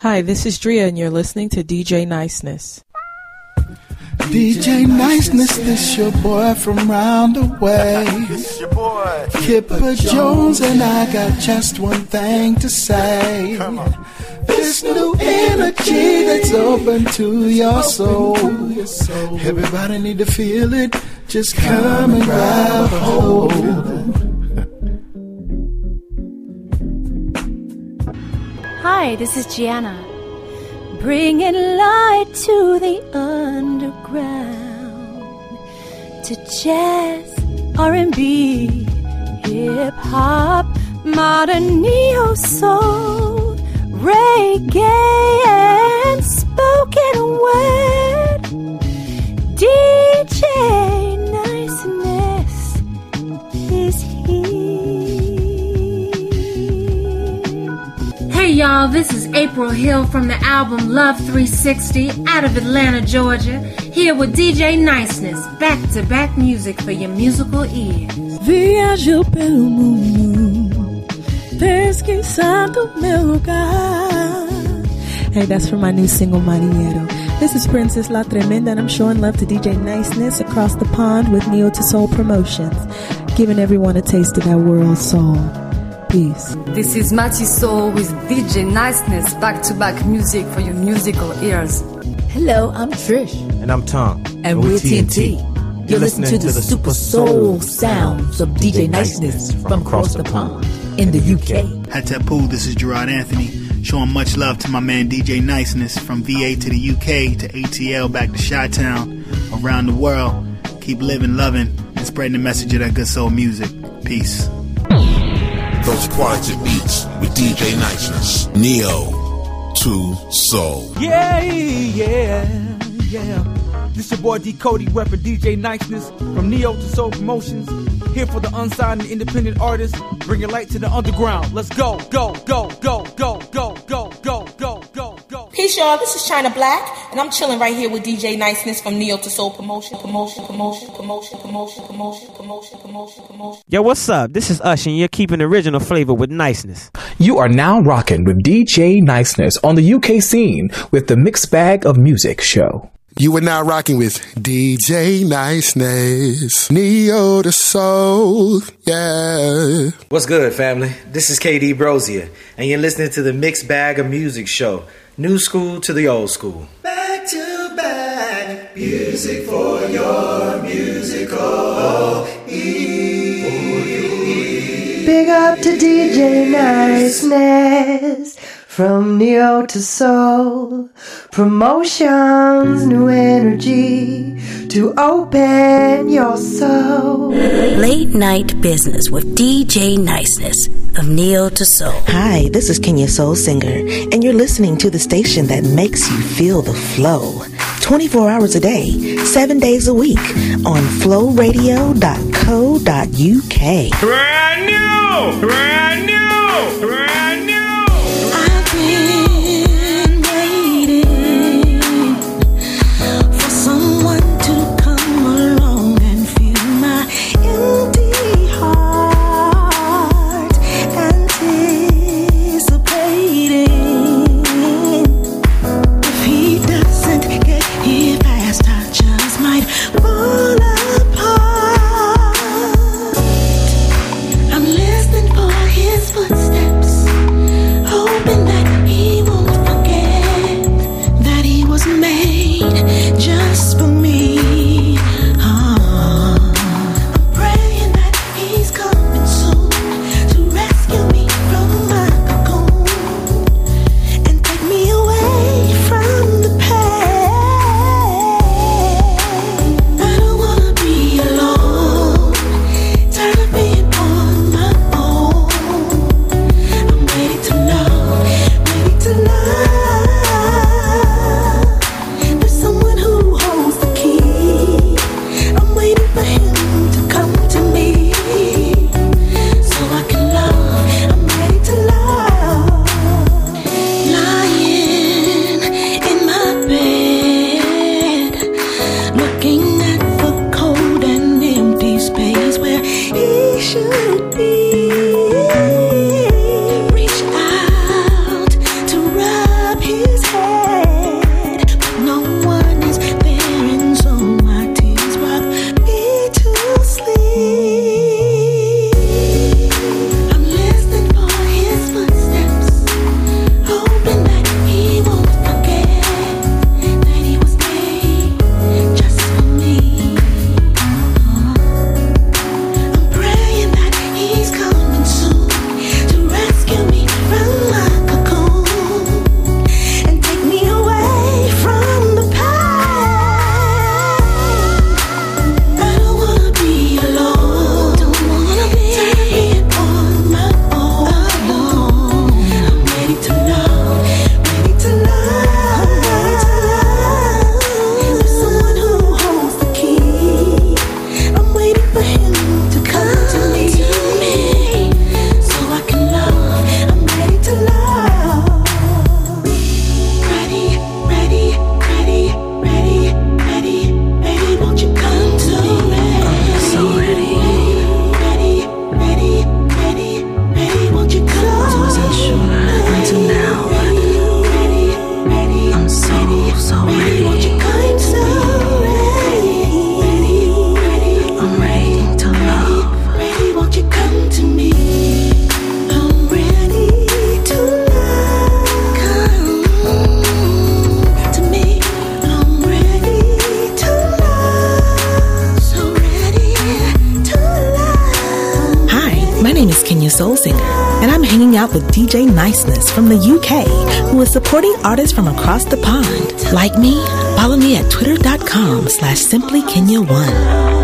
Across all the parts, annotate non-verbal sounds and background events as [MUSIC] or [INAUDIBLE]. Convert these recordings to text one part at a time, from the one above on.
Hi, this is Drea, and you're listening to DJ Niceness. DJ Niceness, this your boy from round the way. This your boy. Kipper Jones, and I got just one thing to say. Come on. This new energy that's open to your soul. Everybody need to feel it. Just come and grab a hold. Hi, this is Gianna. Bringing light to the underground. To jazz, R&B, hip hop, modern neo soul, reggae, and spoken word. DJ y'all, this is April Hill from the album Love 360 out of Atlanta, Georgia, here with DJ Niceness, back to back music for your musical ears. Viajo pelo mundo, pesquisando meu lugar. Hey, that's from my new single, Mariero. This is Princess La Tremenda, and I'm showing love to DJ Niceness across the pond with Neo to Soul Promotions, giving everyone a taste of that world soul. Peace. This is Matty Soul with DJ Niceness, back to back music for your musical ears. Hello, I'm Trish. And I'm Tom. And we're TNT. You're listening to the super soul sounds of DJ Niceness from across the pond in the UK. Hatapu, this is Gerard Anthony, showing much love to my man DJ Niceness from VA to the UK to ATL back to Chi Town, around the world. Keep living, loving, and spreading the message of that good soul music. Peace. Those quality beats with DJ Niceness. Neo to Soul. Yeah, yeah, yeah. This your boy D Cody repping DJ Niceness from Neo to Soul Promotions. Here for the unsigned and independent artists, bringing light to the underground. Let's go, go, go, go, go, go, go, go, go, go, go. Peace, y'all. This is China Black, and I'm chilling right here with DJ Niceness from Neo to Soul Promotion, Promotion, Promotion, Promotion, Promotion, Promotion, Promotion, Promotion, Promotion. Yo, what's up? This is Ush, and you're keeping original flavor with niceness. You are now rocking with DJ Niceness on the UK scene with the Mixed Bag of Music show. You are now rocking with DJ Niceness. Neo to Soul. Yeah. What's good, family? This is KD Brozier, and you're listening to the Mixed Bag of Music show. New school to the old school. Back to back, music for your musical Big up to DJ Niceness from Neo to Soul. Promotions, new energy to open your soul. Late Night Business with DJ Niceness of Neo to Soul. Hi, this is Kenya Soul Singer, and you're listening to the station that makes you feel the flow. 24 hours a day, 7 days a week on flowradio.co.uk. Brand new! Brand new! Brand new! from the UK who is supporting artists from across the pond. Like me? Follow me at twitter.com slash simplykenya1.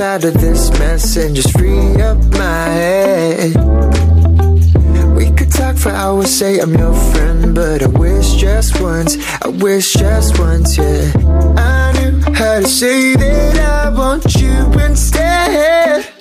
out of this mess and just free up my head. We could talk for hours, say I'm your friend, but I wish just once, I wish just once, yeah. I knew how to say that I want you instead.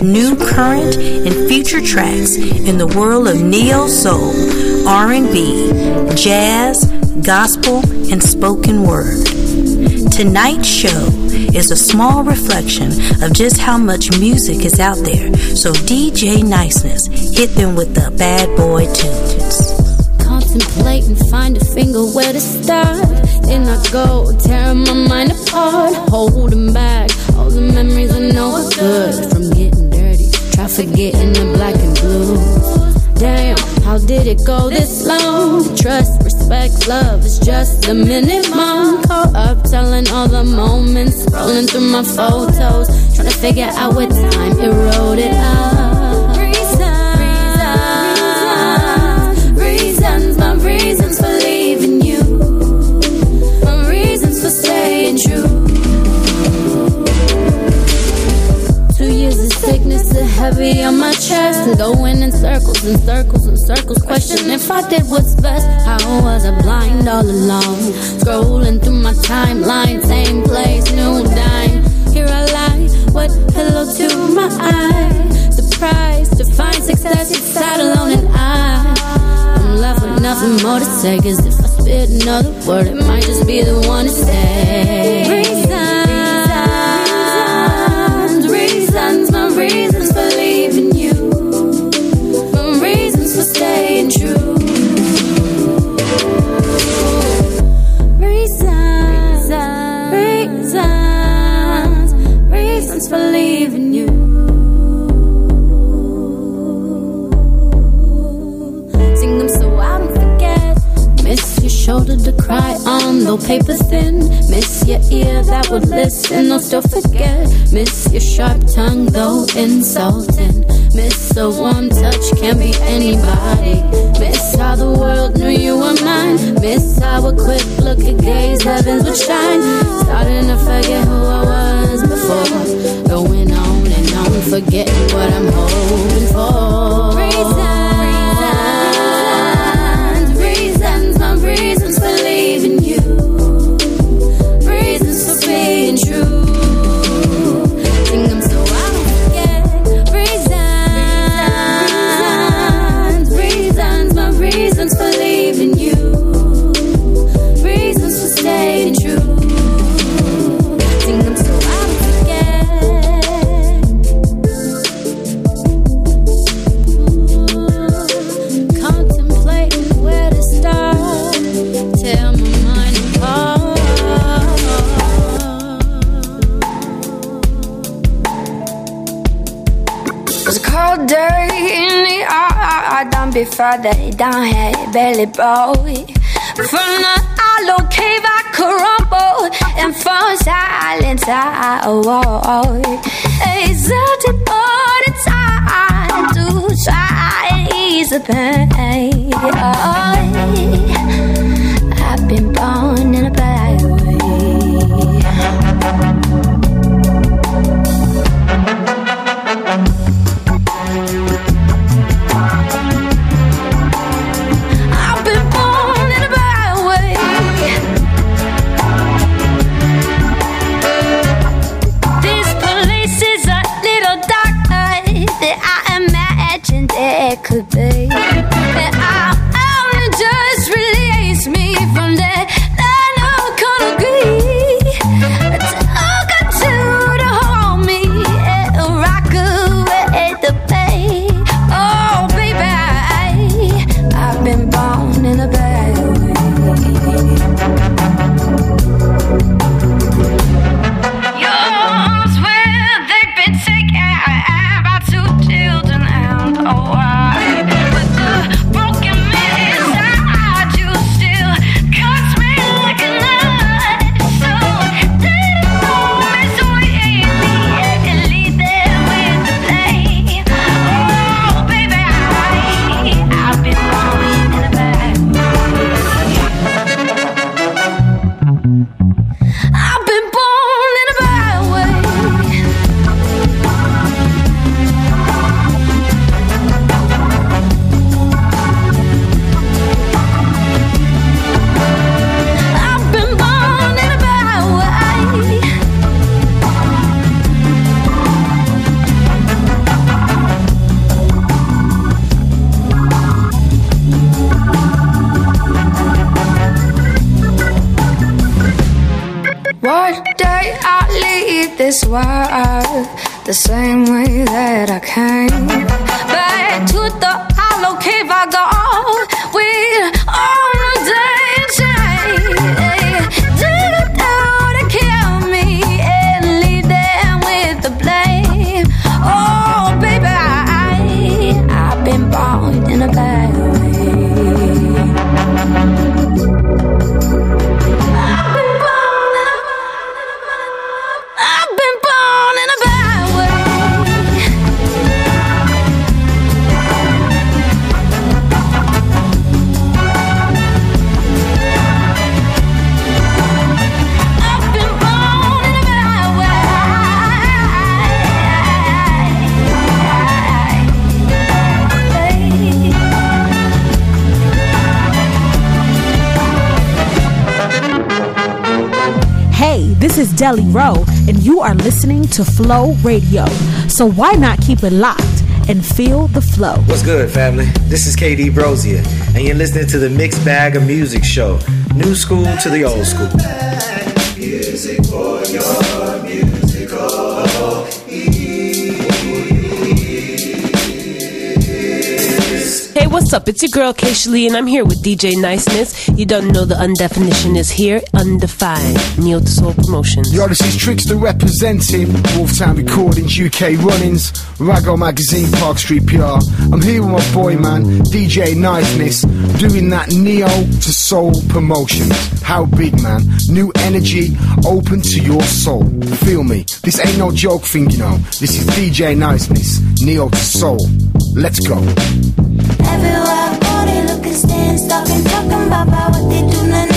New, current, and future tracks in the world of neo soul, R&B, jazz, gospel, and spoken word. Tonight's show is a small reflection of just how much music is out there. So DJ Niceness hit them with the bad boy tunes. contemplate and find a finger where to start. Then I go tearing my mind apart, holding back all the memories I know are good from getting forgetting the black and blue. Damn, how did it go this long? Trust, respect, love is just the minimum. Caught up telling all the moments, scrolling through my photos, trying to figure out what time eroded up. Heavy on my chest going in circles and circles and circles. Question if I did what's best. How was I blind all along? Scrolling through my timeline, same place, new dime. Here I lie, what pillow to my eye. Surprised to find success, sat alone and I. I'm left with nothing more to say, cause if I spit another word, it might just be the one to stay. For leaving you. Sing them so I don't forget. Miss your shoulder to cry on, though paper thin. Miss your ear that would listen, though still forget. Miss your sharp tongue, though insulting. Miss a warm touch, can't be anybody. Miss how the world knew you were mine. Miss how a quick look at gaze heavens would shine. Starting to forget who I was before. Going on and on, forgetting what I'm hoping for. Before the down had belly boy. From the hollow cave I crumbled and from silence I awoke. Exerted all the time to try and ease the pain. I've been born in a Deli Rowe, and you are listening to Flow Radio. So why not keep it locked and feel the flow? What's good, family? This is KD Brosia, and you're listening to the Mixed Bag of Music Show. New school to the old school. What's up? It's your girl Keisha Lee, and I'm here with DJ Niceness. You don't know the undefinition is here, undefined. Neo to Soul Promotions. Yo, this tricks Trickster representing Wolftown Recordings, UK Runnings, Rago Magazine, Park Street PR. I'm here with my boy man, DJ Niceness, doing that Neo to Soul Promotions. How big, man? New energy, open to your soul. Feel me? This ain't no joke thing, you know. This is DJ Niceness, Neo to Soul. Let's go. Everywhere I go, they look and stand, and talking about what they do now.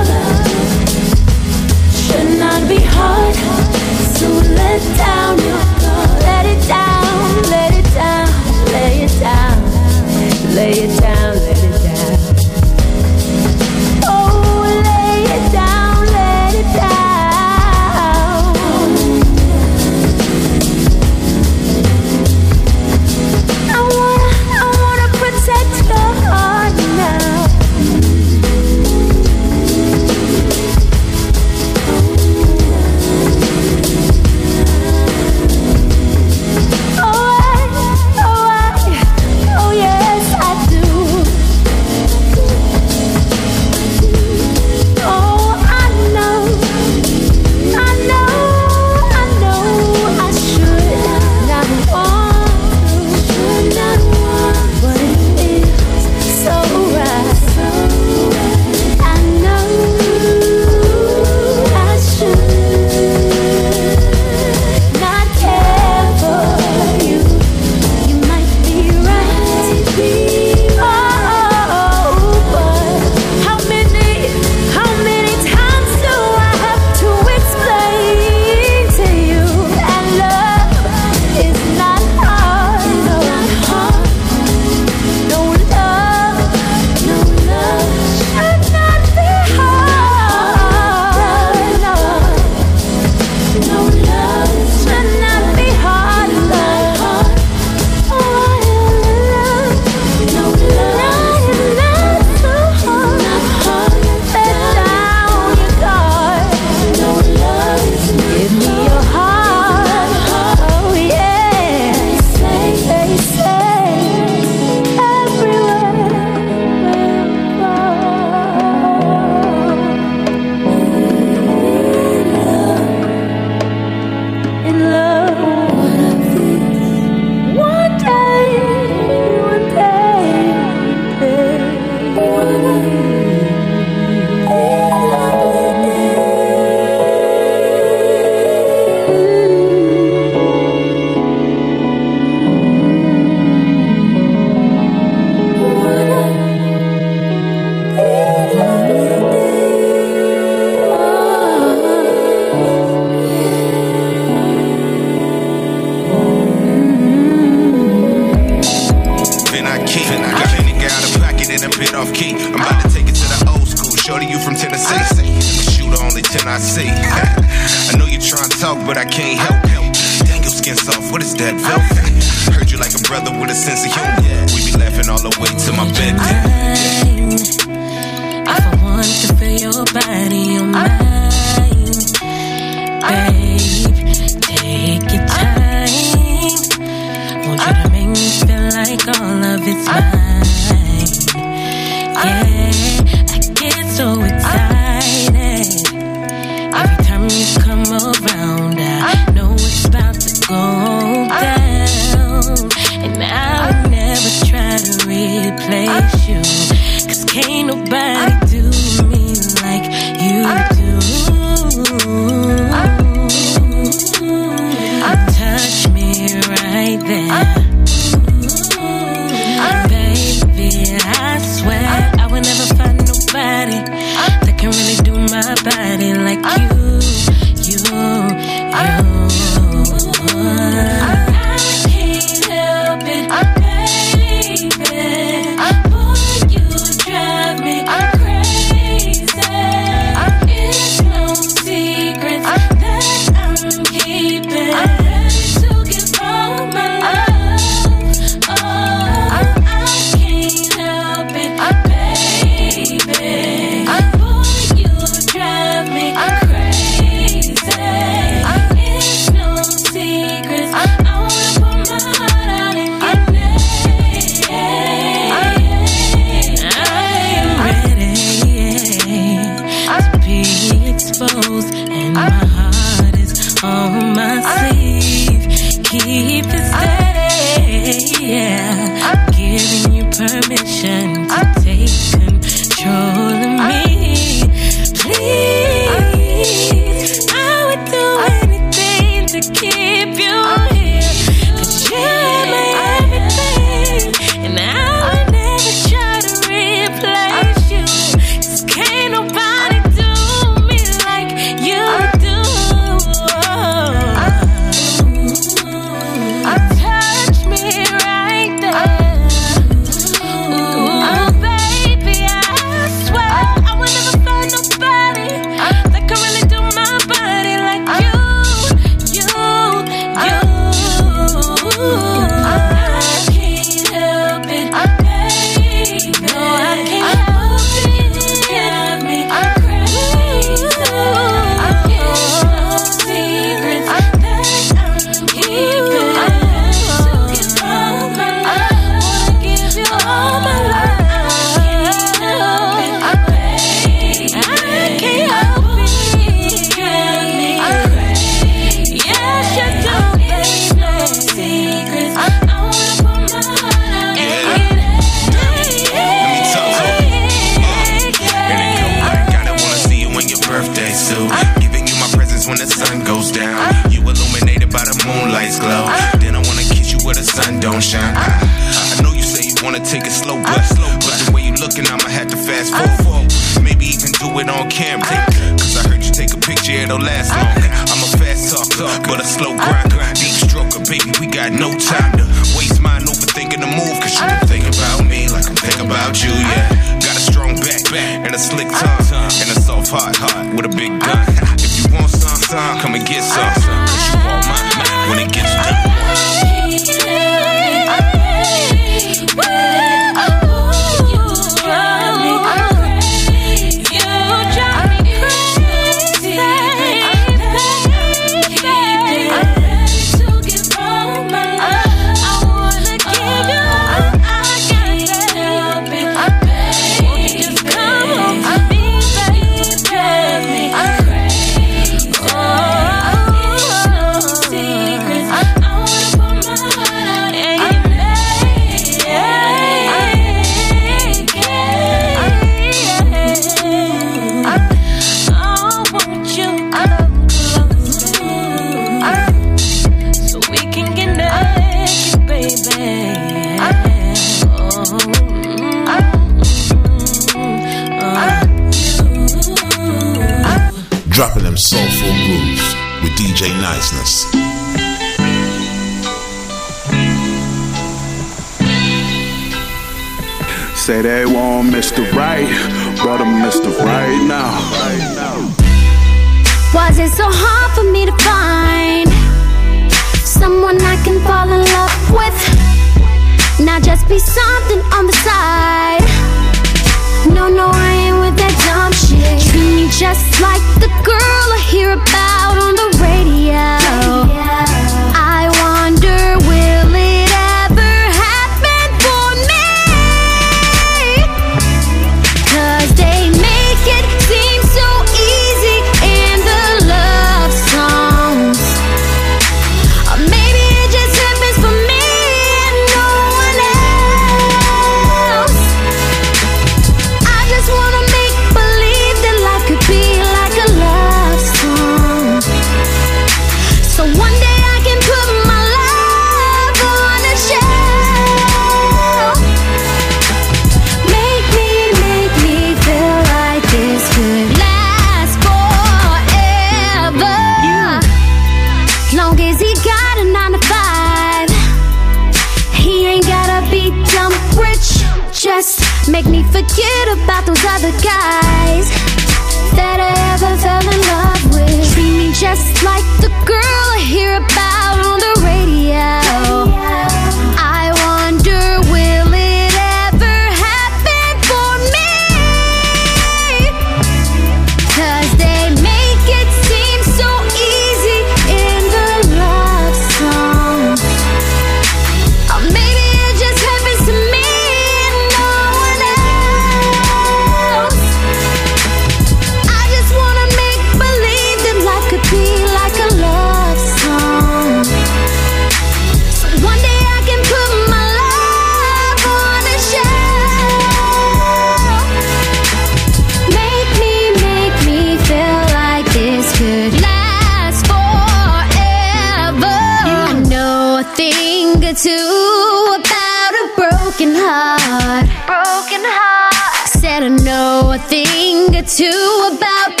or two about a broken heart. Broken heart. Said I know a thing or two about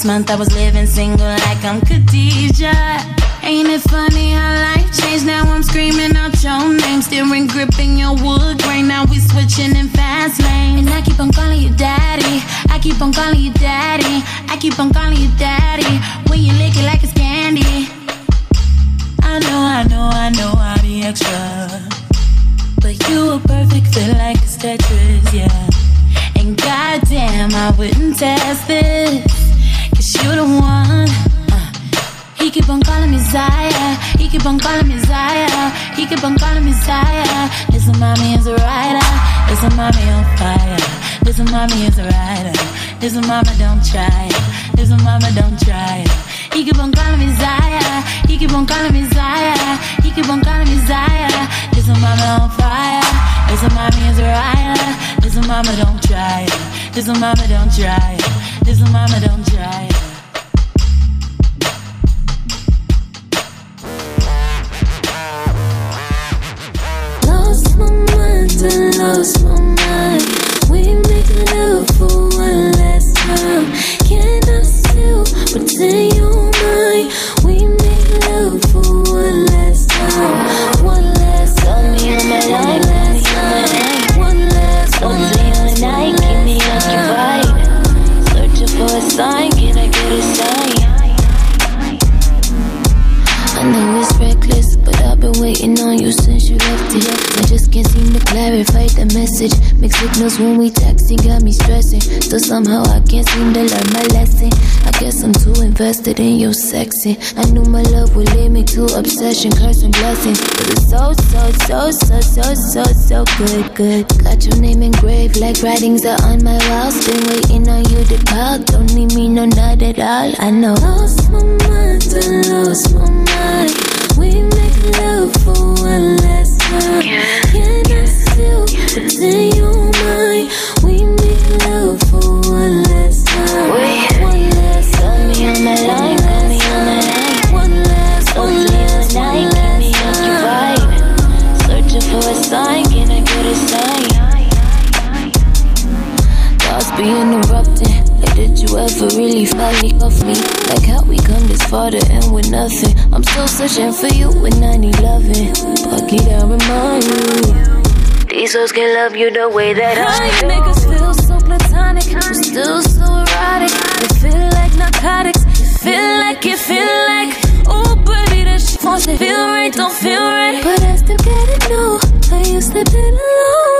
last month I was living single like I'm Khadijah. Ain't it funny how life changed? Now I'm screaming out your name, steering gripping your wood grain. Now we switching in fast lane, and I keep on calling you daddy. I keep on calling you daddy. I keep on calling you daddy. When you lick it like it's candy. I know, I know, I know I'll be extra. But you a perfect fit like a Tetris, yeah. And goddamn, I wouldn't test this. You the one. Uh, he keep on calling me Zaya. He keep on calling me Zaya. He keep on calling me Zaya. Listen, mommy is a rider. Listen, mommy on fire. Listen, mommy is a rider. Listen, mama, don't try it. Listen, mama, don't try. He keep on calling me Zaya. He keep on calling me Zaya. He keep on calling me Zaya. Listen, mama on fire. Listen, mommy is a rider. Listen, mama, don't try it. Listen, mama, don't try it. Listen, mama, don't try. Lost my mind. We make love for one last time. Can I still pretend you're mine? We make love for one last time. One last time. me on my line, One put me on my line. One last All one. all night, keep me occupied. Searching for a sign, can I get a sign? I know it's reckless, but I've been waiting on you since you left it. I just can't seem to clarify the message. Mixed signals when we texting got me stressing. Still somehow I can't seem to learn my lesson. I guess I'm too invested in your sexing. I knew my love would lead me to obsession, curse and blessings. But it's so, so, so, so, so, so, so good, good. Got your name engraved like writings are on my walls. Been waiting on you to call. Don't need me, no, not at all. I know. Lost my mind, I lost my mind. We make love for one last time. Can I nothing? I'm still searching for you when I need loving. It, I remind you. These hoes can love you the way that I you do. make us feel so platonic, but still so erotic. You feel like narcotics. You feel like, you feel like, oh baby, that shit wants to feel right, don't feel right. But I still gotta know how you slipping along.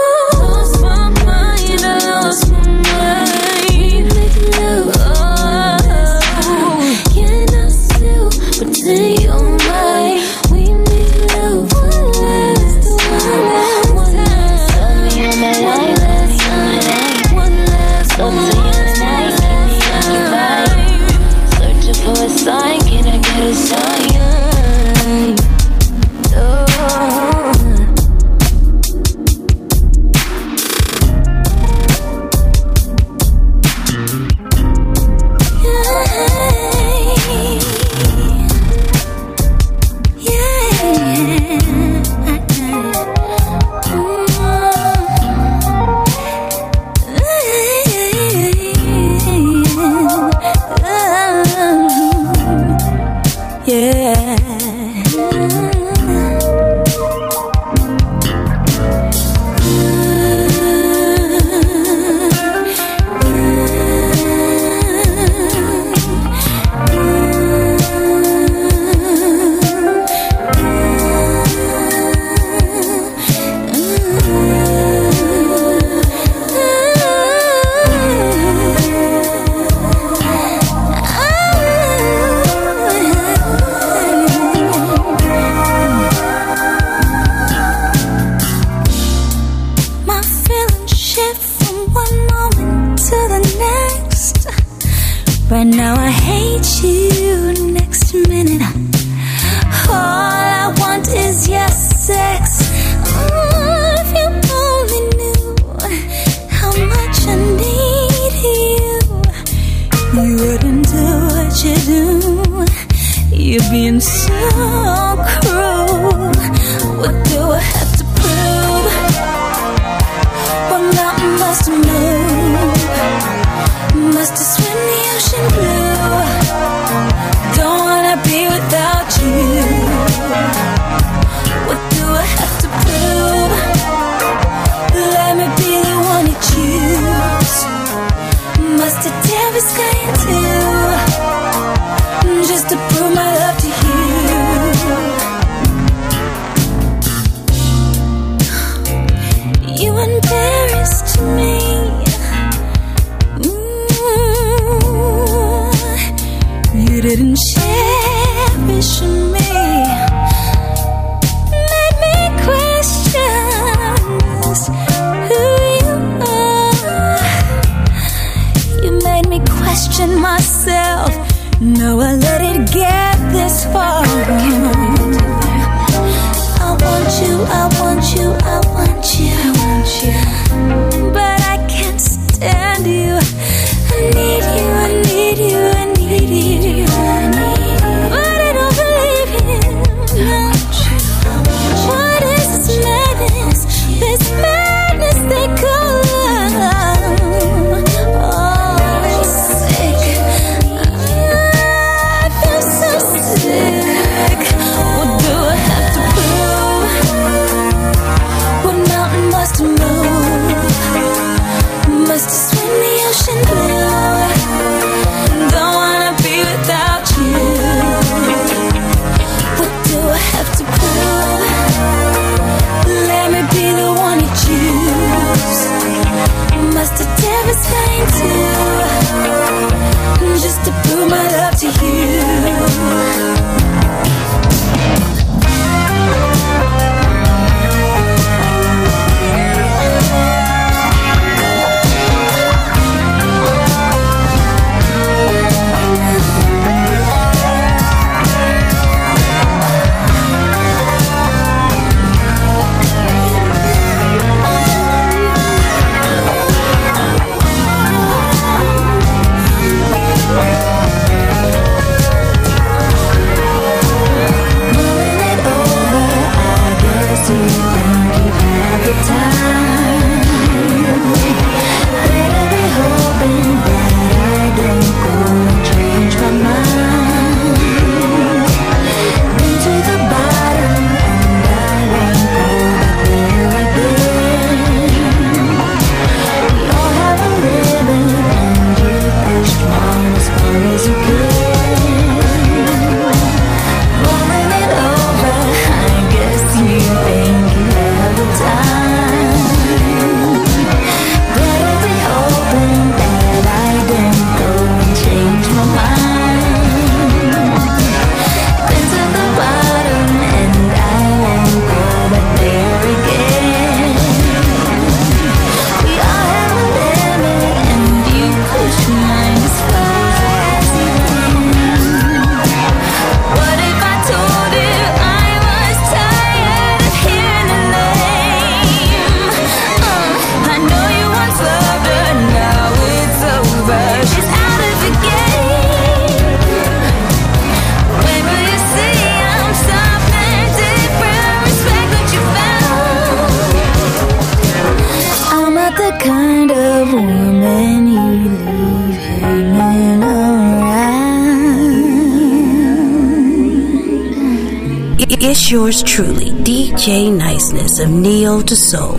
yours truly, DJ Niceness of Neo to Soul.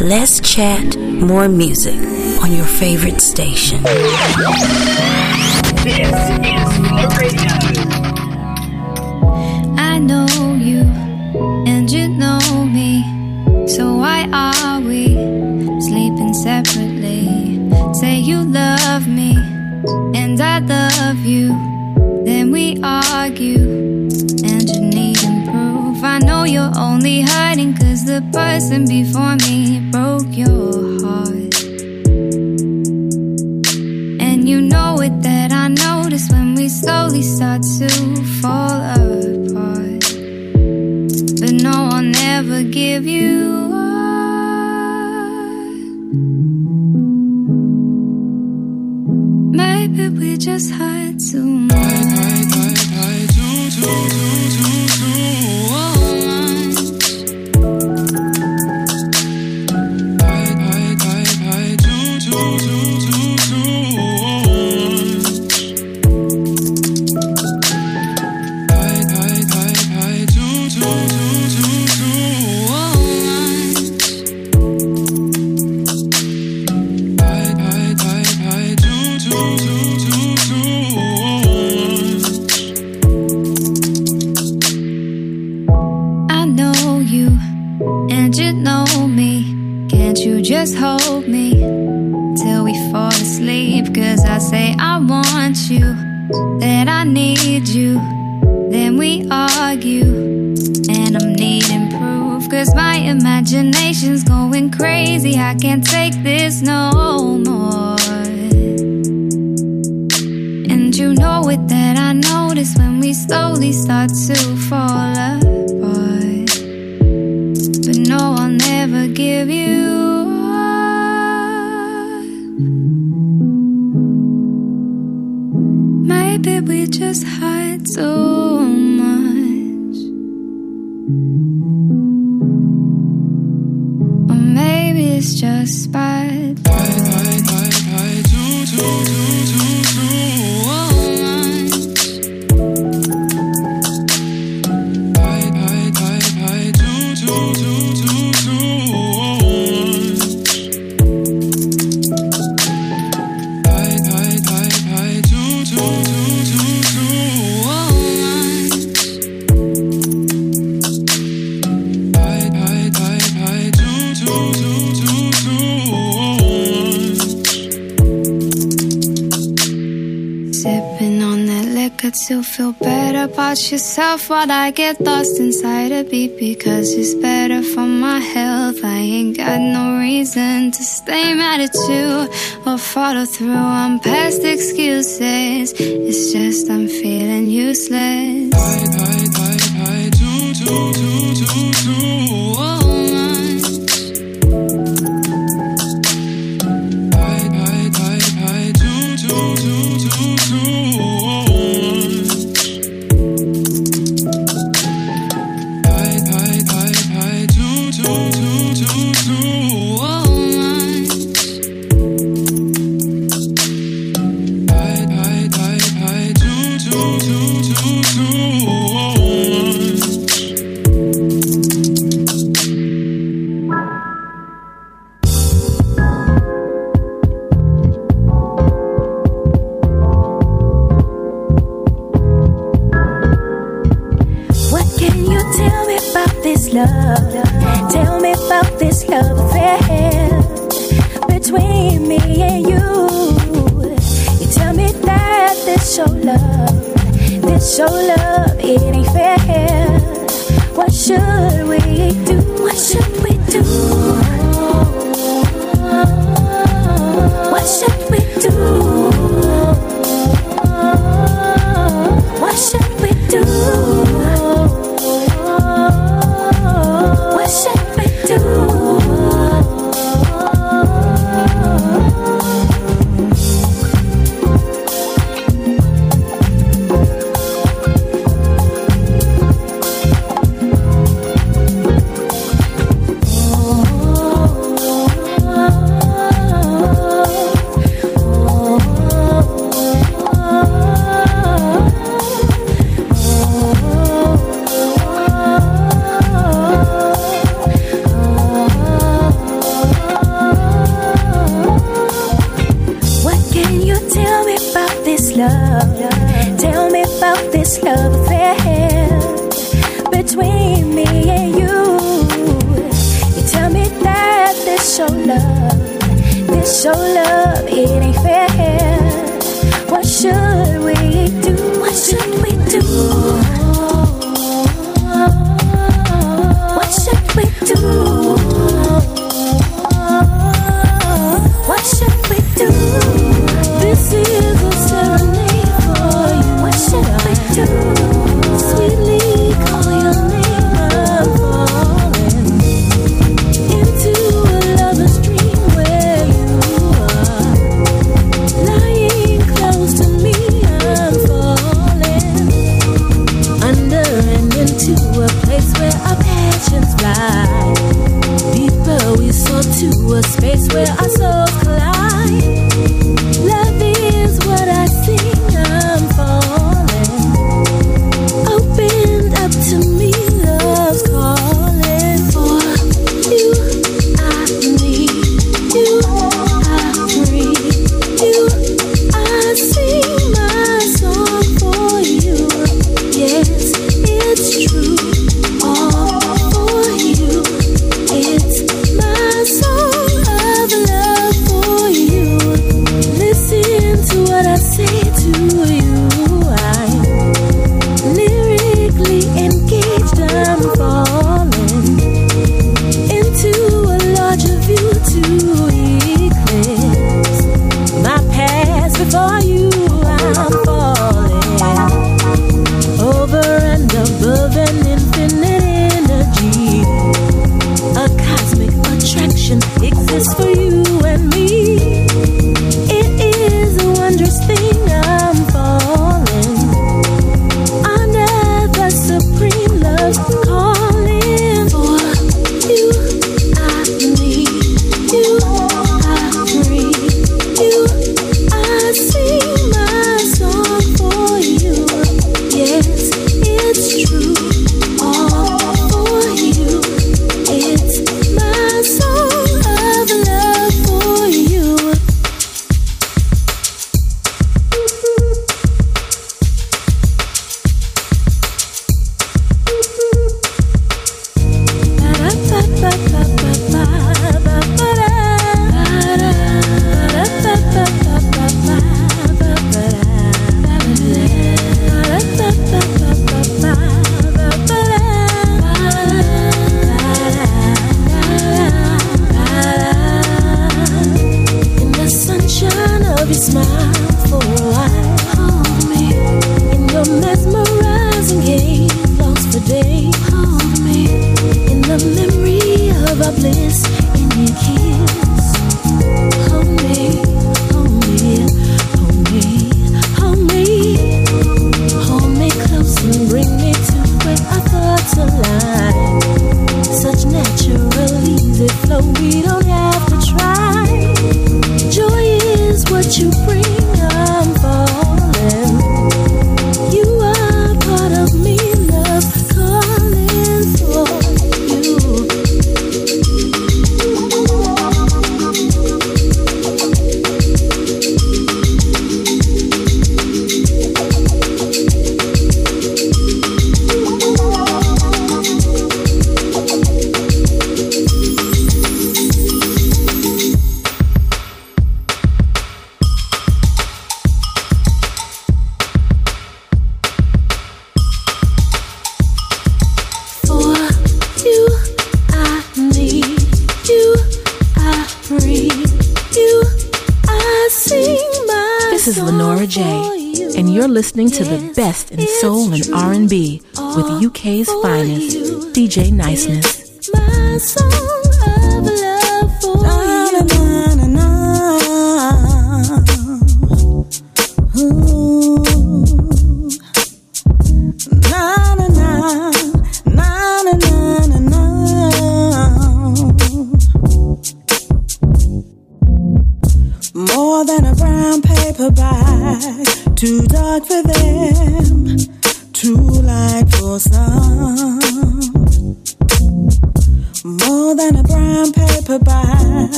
Less chat, more music on your favorite station. This is Flow Radio. person before me. could still feel better about yourself while I get lost inside a beat because it's better for my health. I ain't got no reason to stay mad at you or follow through on past excuses. It's just I'm feeling useless. Bye, bye.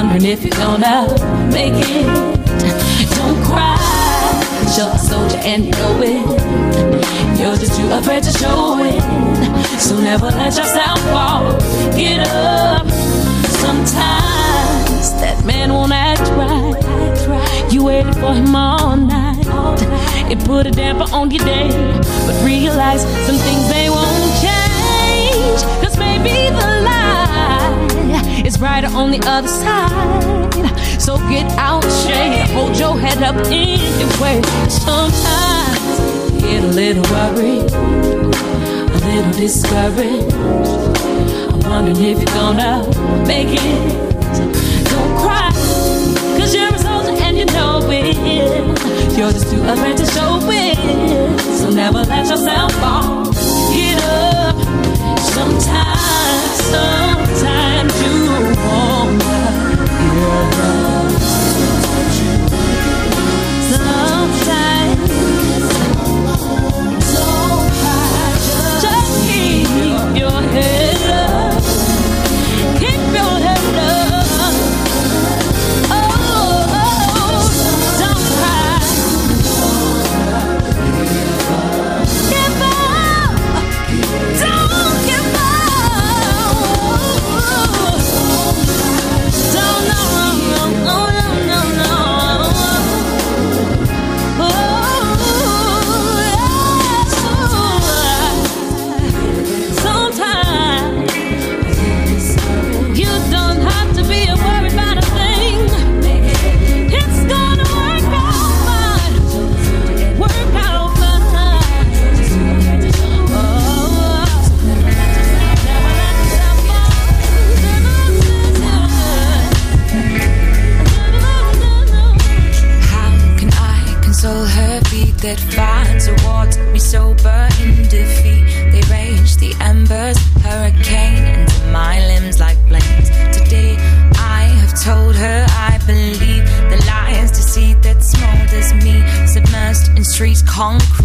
wondering if you're gonna make it. Don't cry, you're a soldier and you know it. You're just too afraid to show it. So never let yourself fall. Get up. Sometimes that man won't act right. You waited for him all night. It put a damper on your day. But realize some things they won't change. Cause maybe the light is brighter on the other side. So get out, shade, hold your head up anyway. Sometimes get a little worried, a little discouraged. I'm wondering if you're gonna make it. Don't cry, cause you're a soldier and you know it. You're just too afraid to show it. So never let yourself fall. Get up sometimes, sometimes forever. concrete.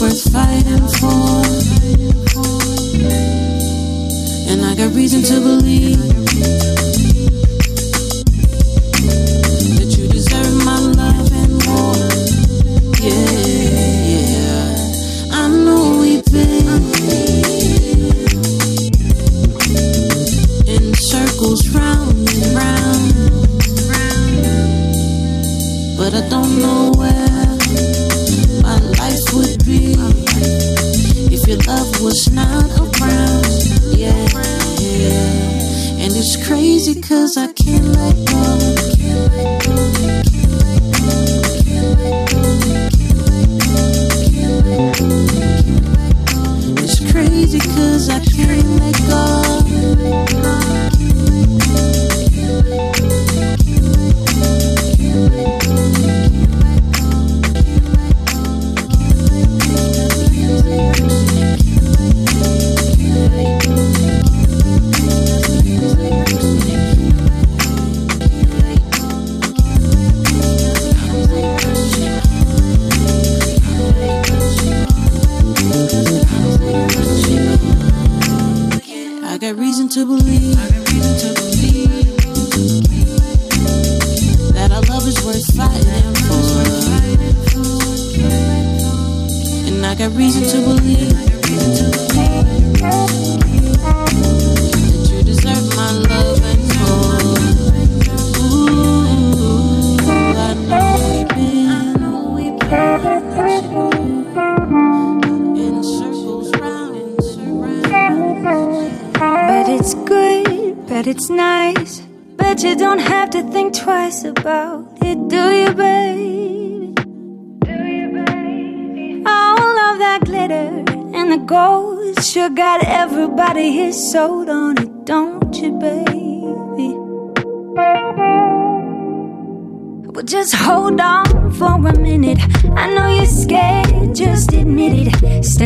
worth fighting for. And I got reason to believe.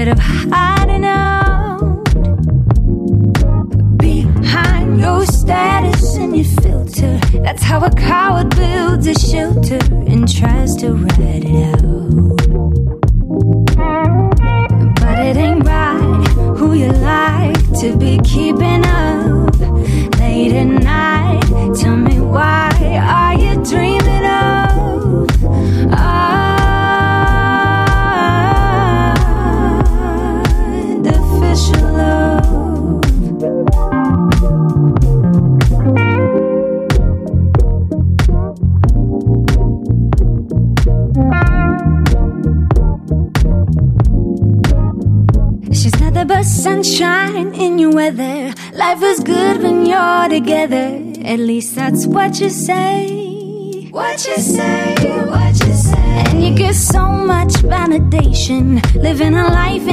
of high What you say. What you say, what you say. And you get so much validation living a life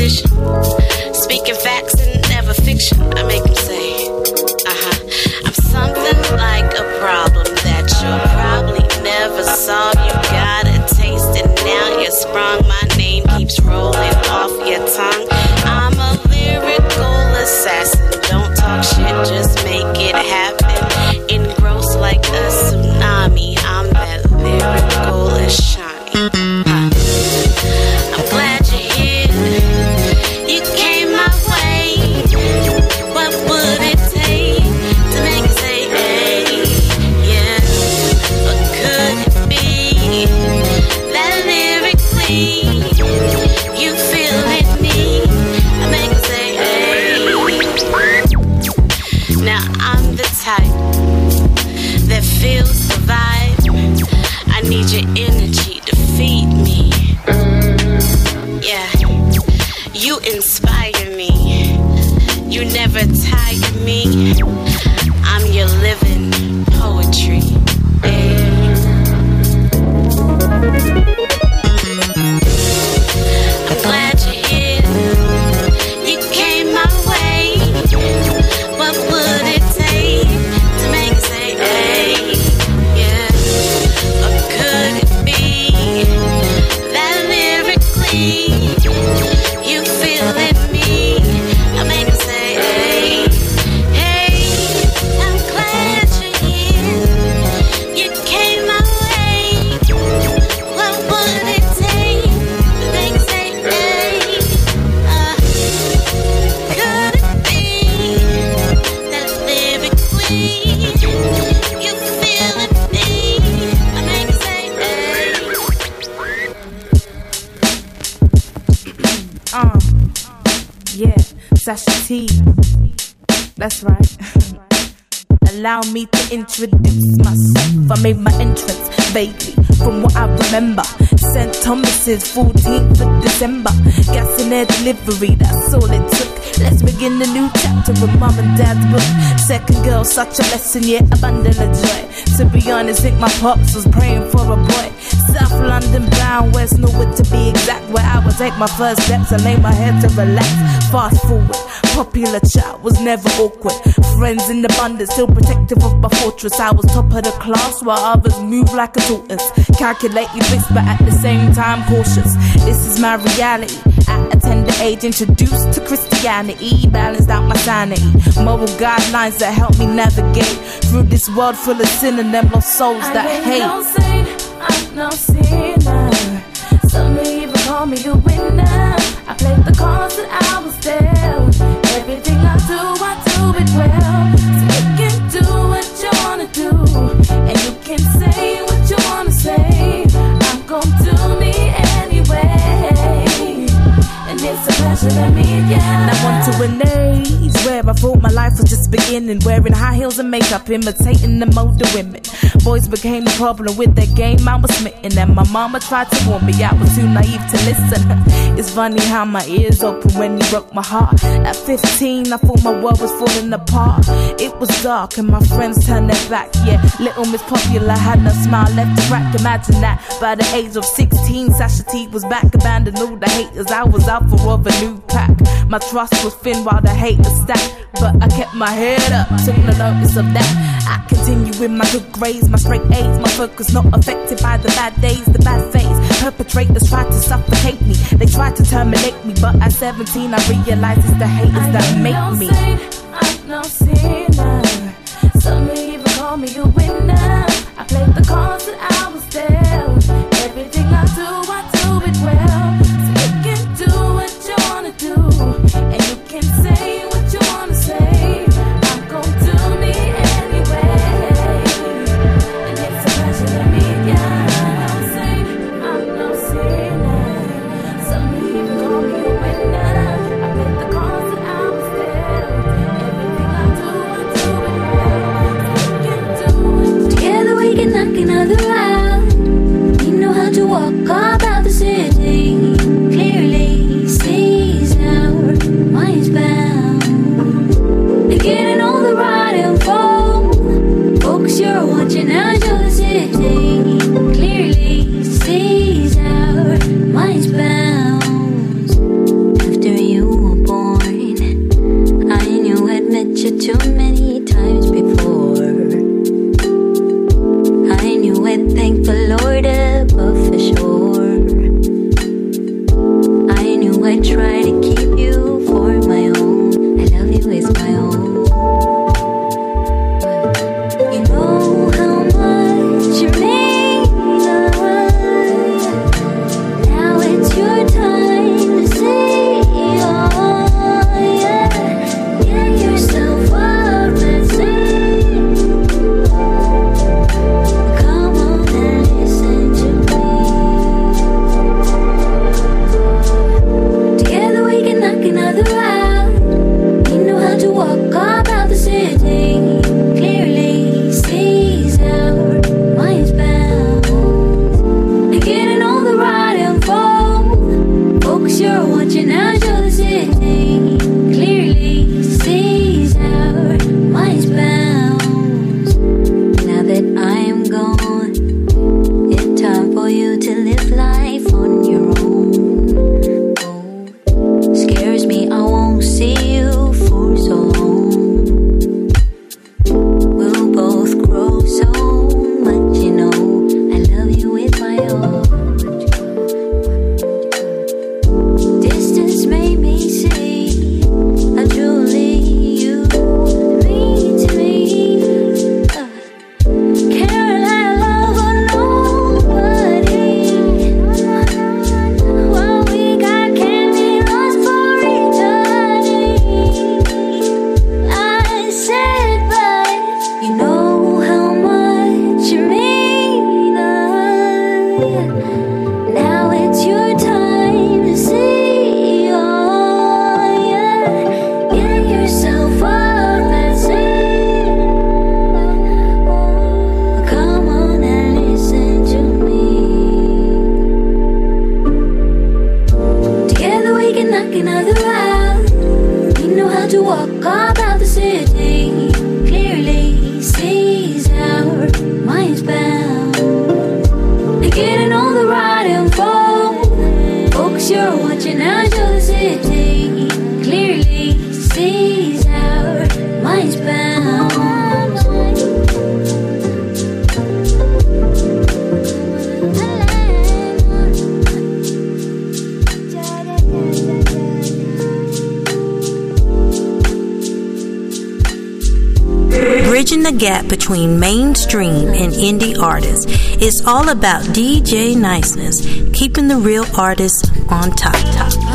your transition. Speaking facts and never fiction. I make him say, uh huh. I'm something like a problem that you'll probably never solve. You got a taste and now you're sprung. My Allow me to introduce myself. I made my entrance vaguely from what I remember. St. Thomas's 14th of December. Gas in air delivery, that's all it took. Let's begin a new chapter of mom and dad's book. Second girl, such a lesson, yet a bundle of joy. To be honest, think my pops was praying for a boy. South London, bound west, nowhere to be exact. Where I would take my first steps and lay my head to relax. Fast forward, popular child was never awkward. Friends in abundance, still protective of my fortress. I was top of the class while others move like a tortoise. Calculately blitz, but at the same time cautious. This is my reality. At a tender age, introduced to Christianity, balanced out my sanity. Moral guidelines that help me navigate through this world full of sin and them lost souls that I ain't hate. no saint, I'm no sinner. Some even call me a winner. I played the cards that I was dealt. Well. Now on to an age where I thought my life was just beginning. Wearing high heels and makeup, imitating the older women. Boys became a problem with their game, I was smitten. And my mama tried to warn me, I was too naive to listen. [LAUGHS] it's funny how my ears open when you broke my heart. At 15, I thought my world was falling apart. It was dark and my friends turned their back. Yeah, little Miss Popular had no smile left to crack. Imagine that. By the age of 16, Sasha T was back, abandoned all the haters. I was out for of a new pack. My trust was thin while the hate was stacked. But I kept my head up, took no notice of that. I continue with my good grades, my straight A's, my focus not affected by the bad days, the bad phase. Perpetrators tried to suffocate me, they tried to terminate me. But at 17, I realized it's the haters I that make no me. Sin, I'm no sinner. Some may even call me a winner. I played the cards that I was dealt. Every day the gap between mainstream and indie artists. It's all about DJ niceness, keeping the real artists on top. top.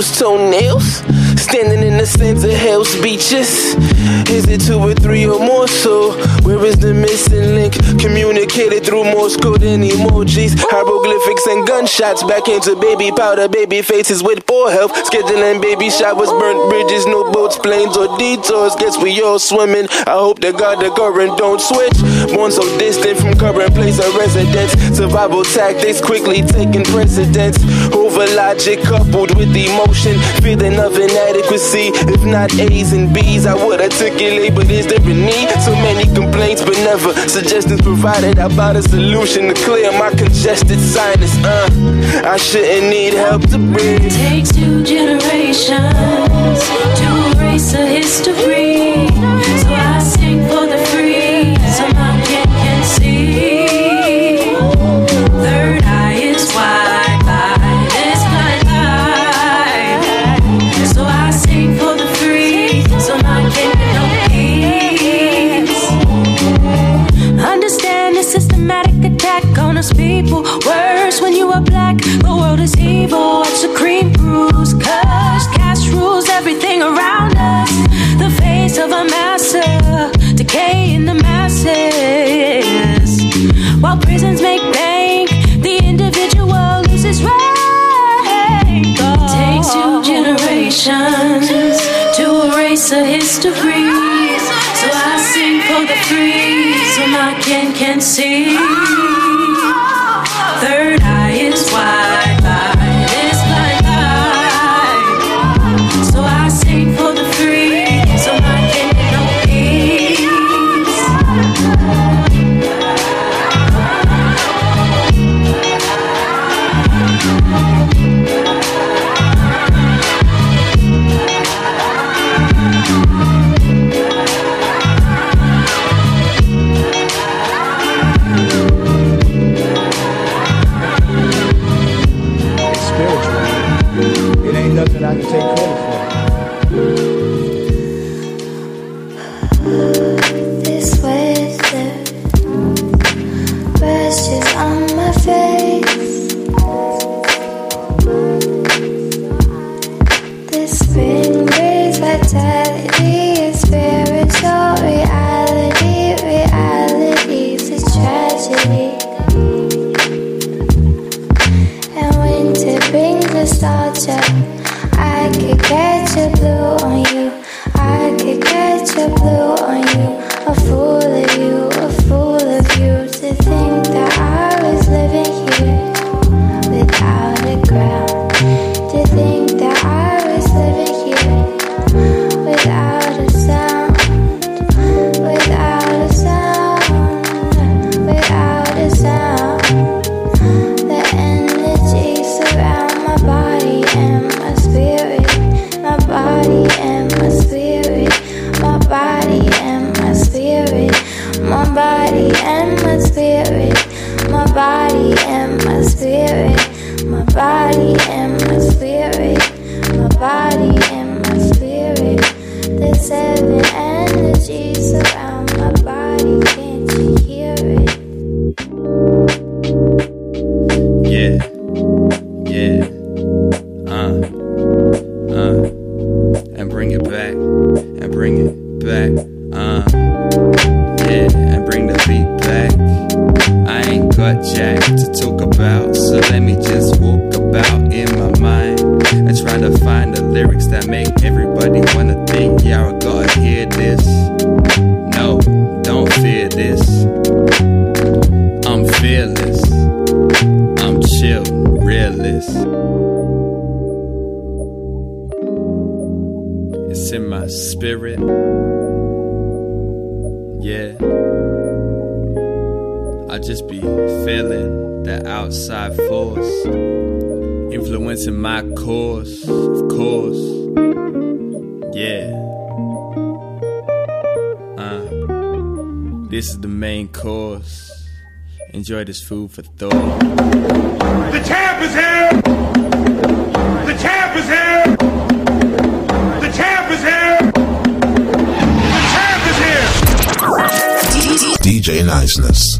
those toenails? Standing in the sands of hell's beaches. Is it two or three or more so? Where is the missing link? Communicated through Morse code and emojis. Hieroglyphics and gunshots. Back into baby powder, baby faces with poor health. Scheduling baby showers, burnt bridges, no boats, planes, or detours. Guess we all swimming. I hope that God the current don't switch. Born so distant from current place of residence. Survival tactics quickly taking precedence. But logic coupled with emotion, feeling of inadequacy. If not A's and B's, I would articulate, but is there a need? So many complaints, but never suggestions provided about a solution to clear my congested sinus. Uh, I shouldn't need help to breathe. Takes two generations to erase a history. see. Enjoyed his food for thought. The champ is here! The champ is here! The champ is here! The champ is here! DJ Niceness.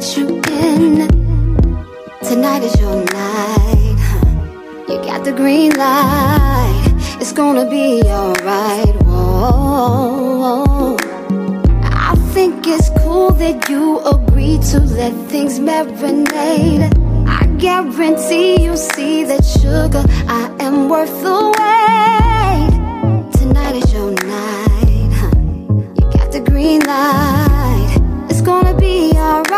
that you've. Tonight is your night. You got the green light. It's gonna be alright. Whoa. I think it's cool that you agree to let things marinate. I guarantee you see that sugar. I am worth the wait. Tonight is your night. You got the green light. It's gonna be alright.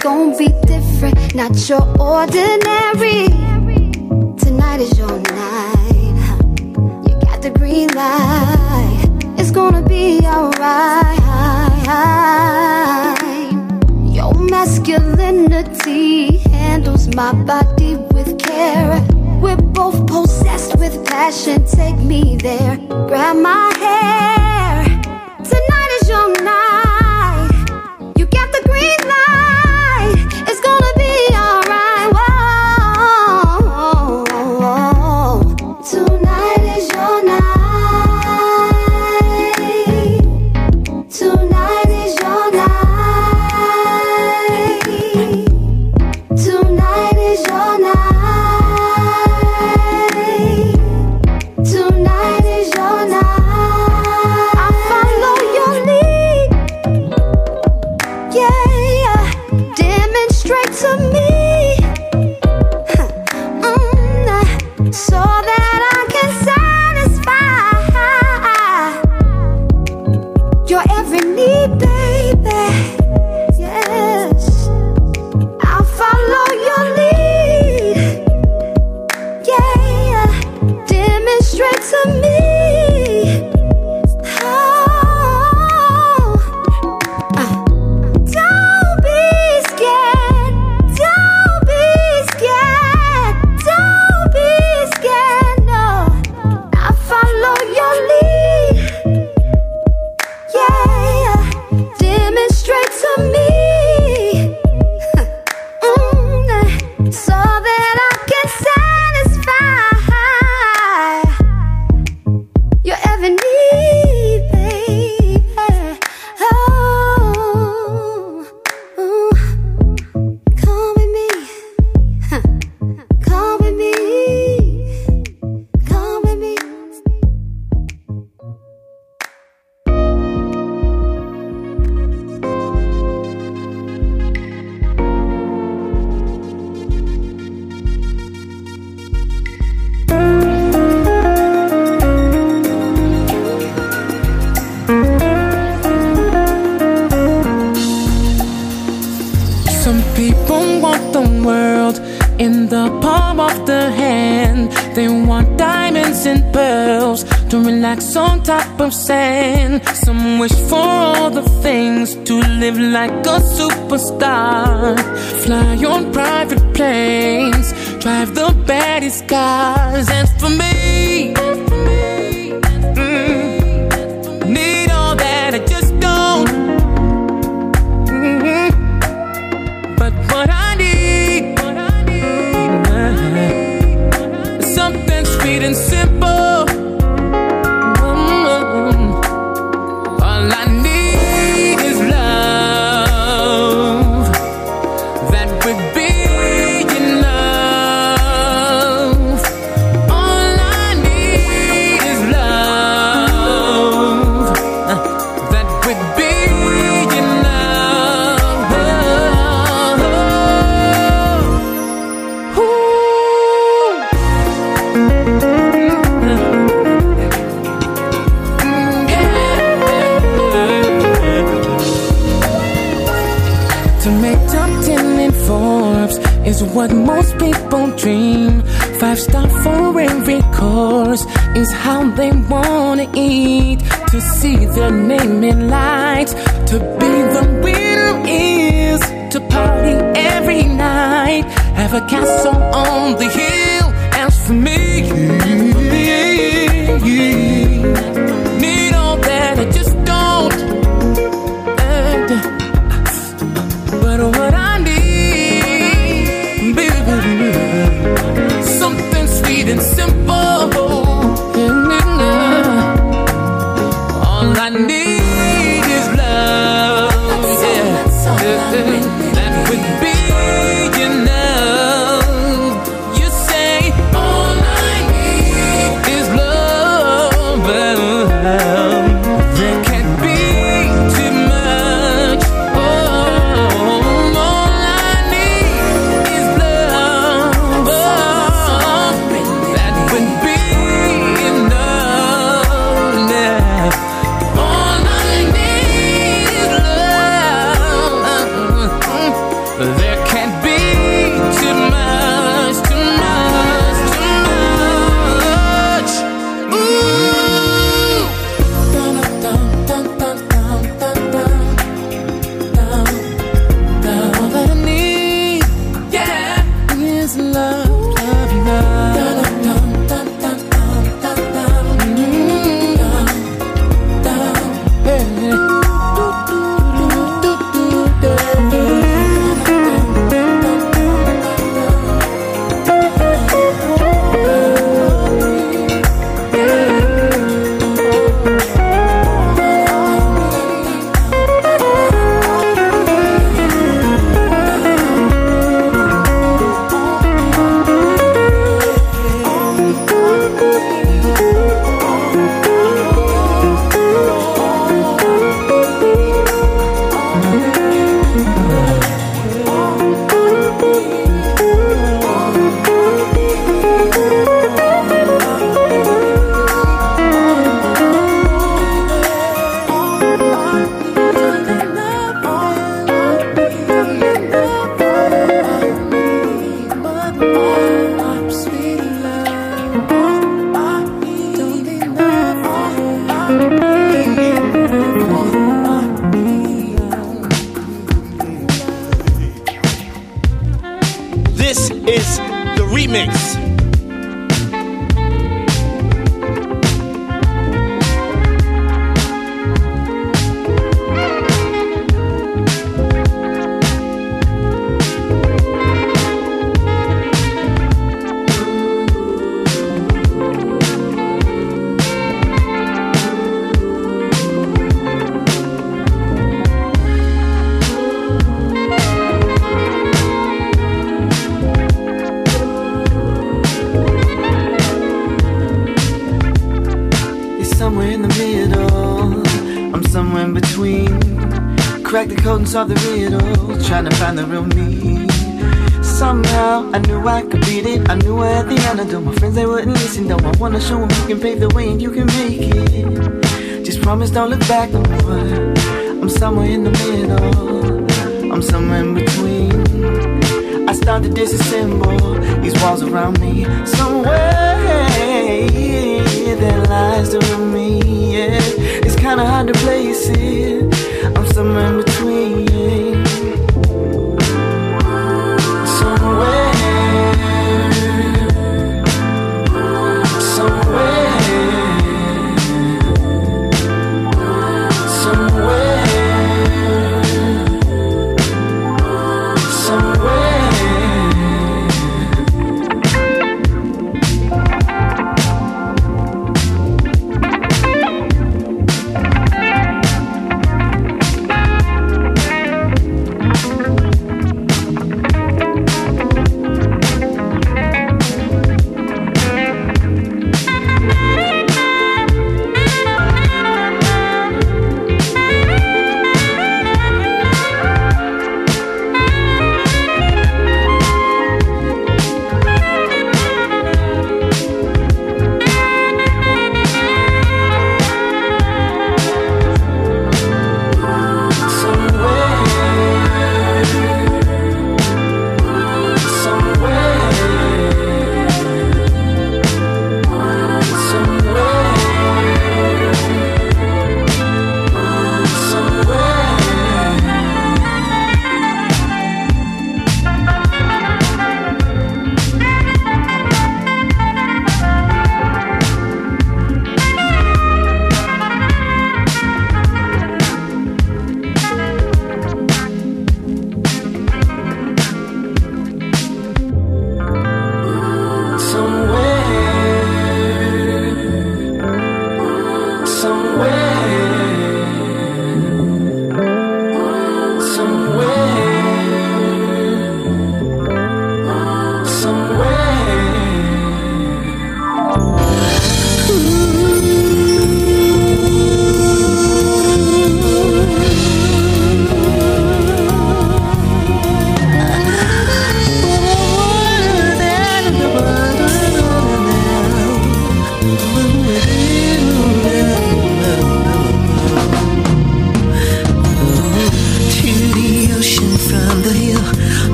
gonna be different, not your ordinary. Tonight is your night. You got the green light. It's gonna be alright. Your masculinity handles my body with care. We're both possessed with passion. Take me there, grab my hand.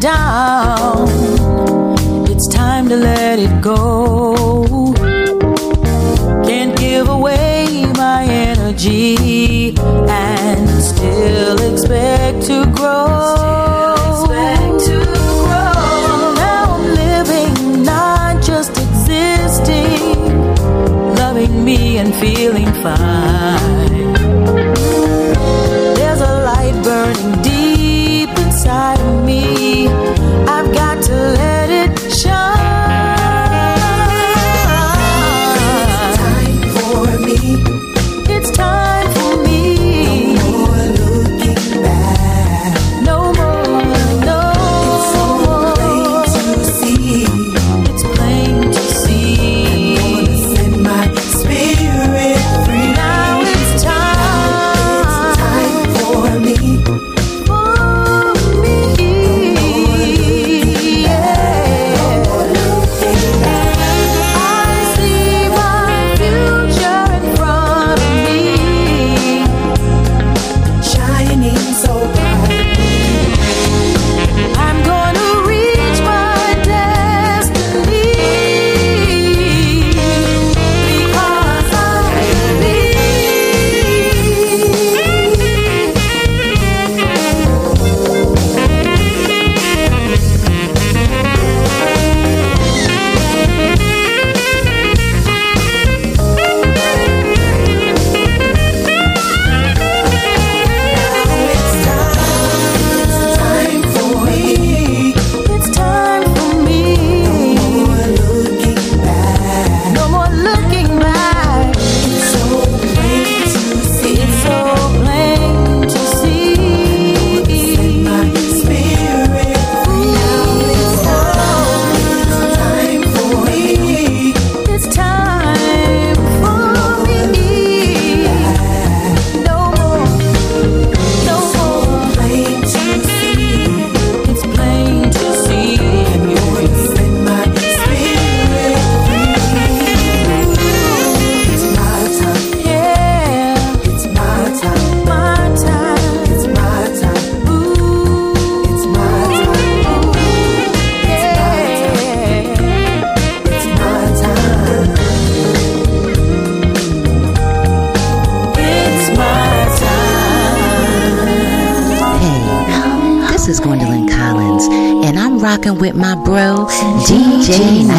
down. It's time to let it go. Can't give away my energy and still expect to grow.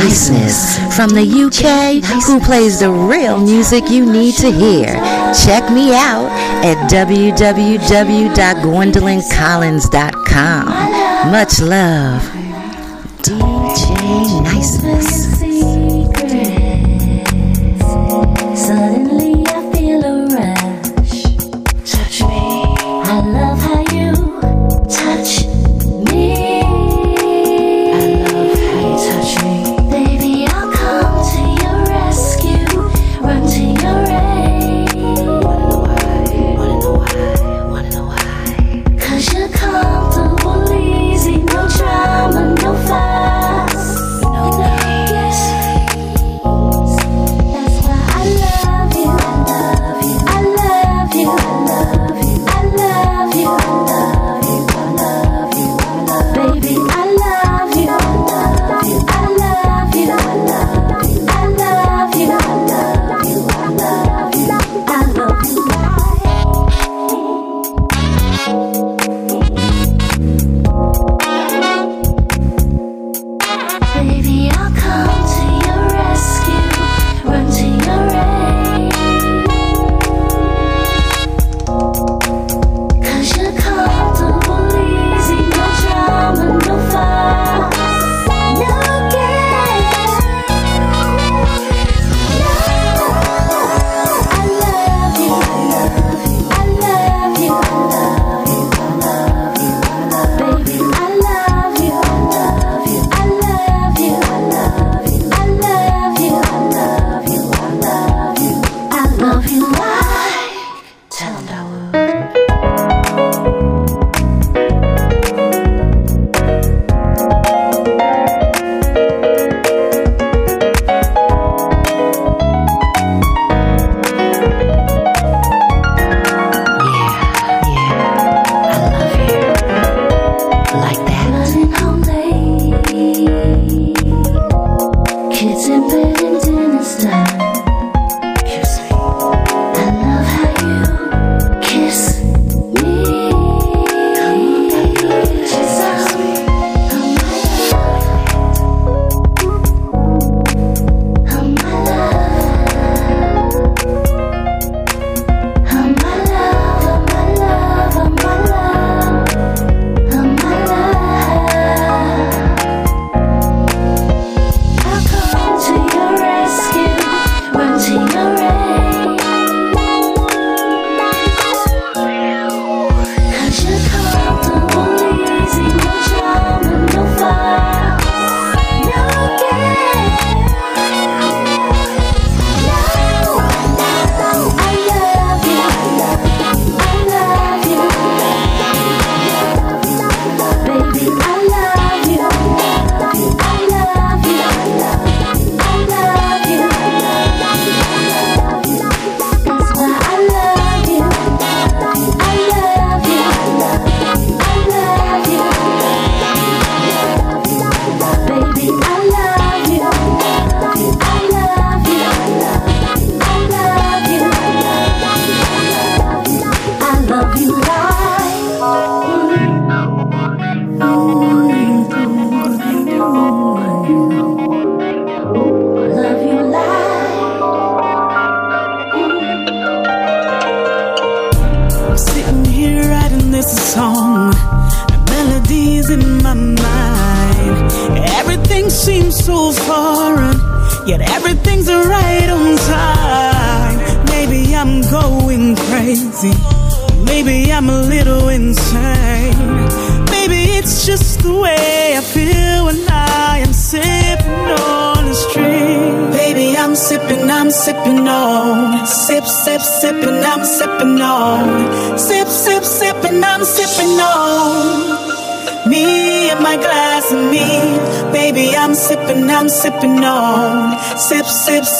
niceness from the UK who plays the real music you need to hear. Check me out at www.gwendolyncollins.com. Much love. DJ Niceness.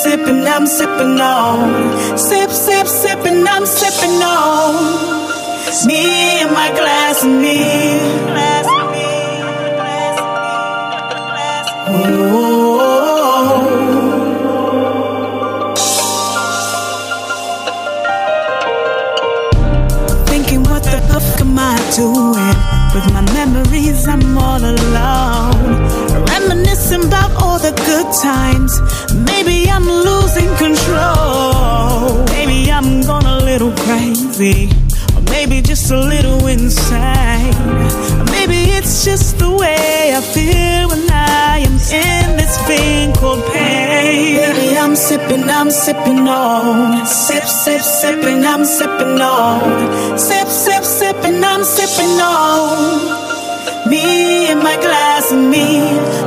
sipping, I'm sipping on. Sip, sip, sipping, I'm sipping on. Me and my glass and me. Glass and me. Glass and me. Glass me. Oh. doing with my memories i'm all alone reminiscing about all the good times empathy, or maybe just a little inside. Maybe it's just the way I feel when I am in this thing called pain. Baby, I'm sipping, I'm sipping on. Sip, sip, sipping, I'm sipping on. Sip, sip, sipping, I'm sipping on. Me and my glass of me,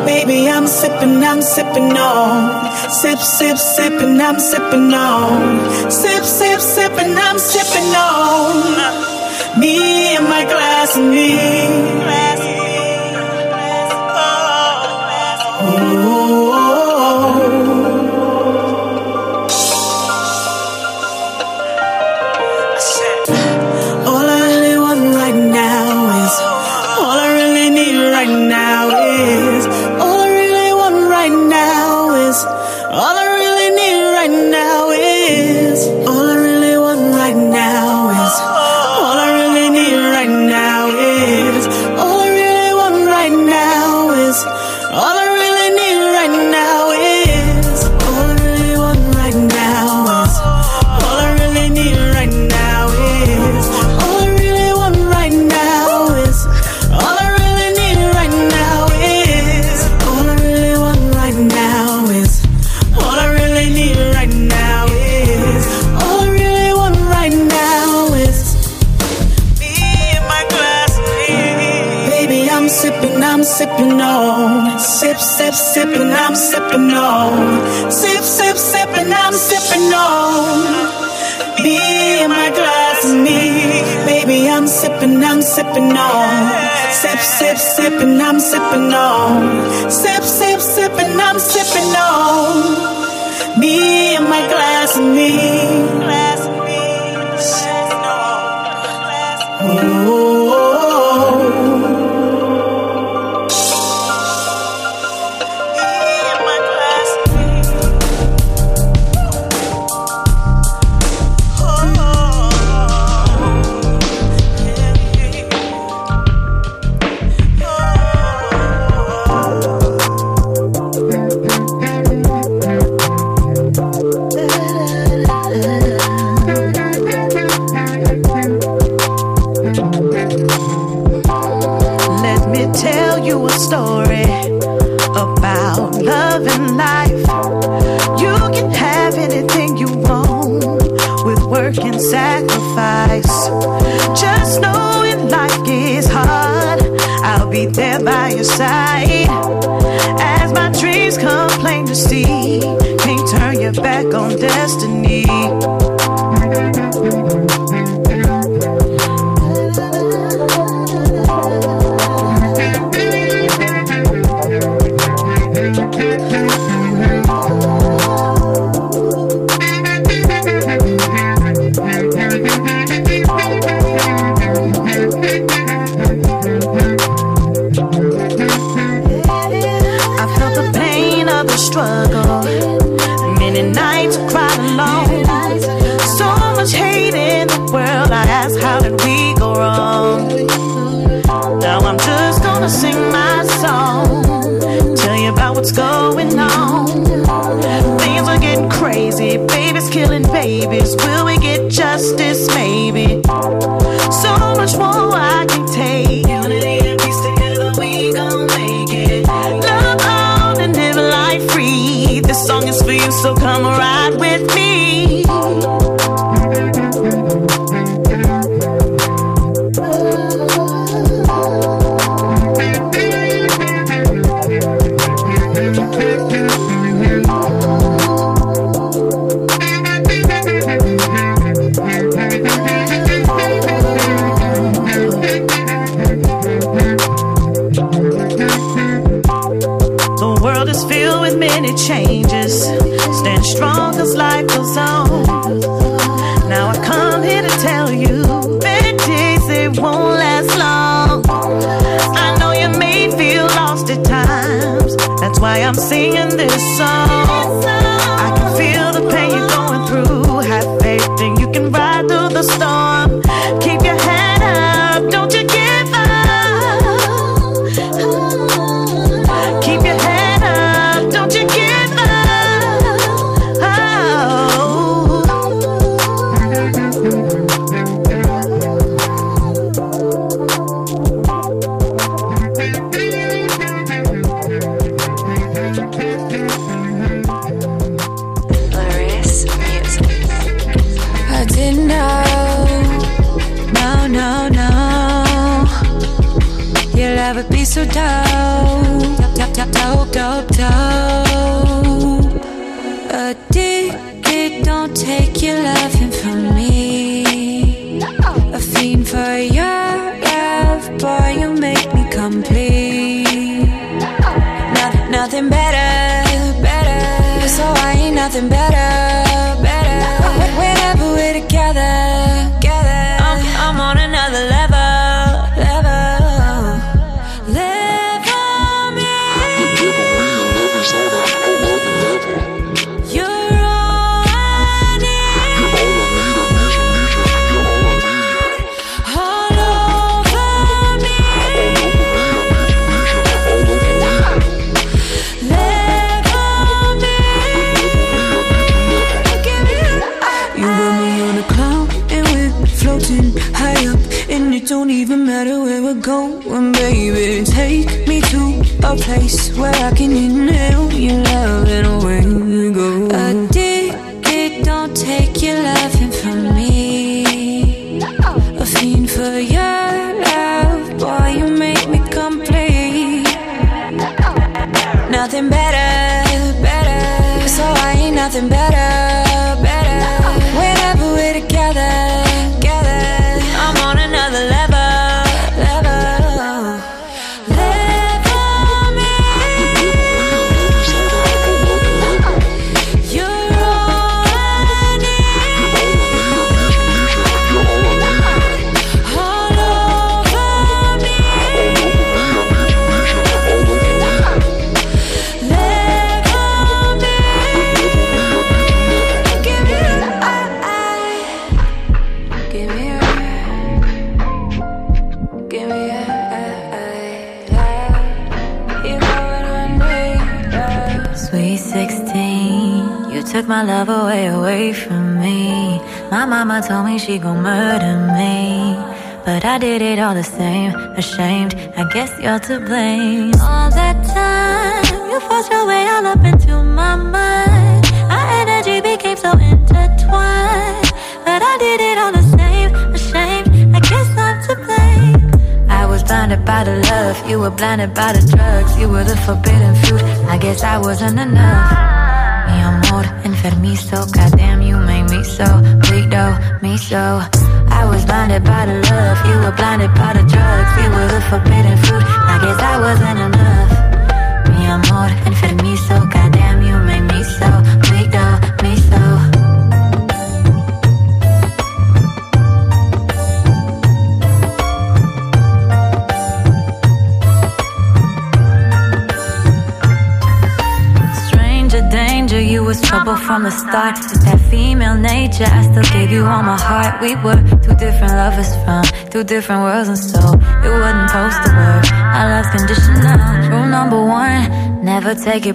baby, I'm sipping, I'm sipping on. Sip, sip, sipping, I'm sipping on. Sip, sip, sipping, I'm sipping on. Me and my glass and me. sipping on. Sip, sip, sipping, I'm sipping on. Sip, sip, sipping, I'm sipping on. Me and my glass of me.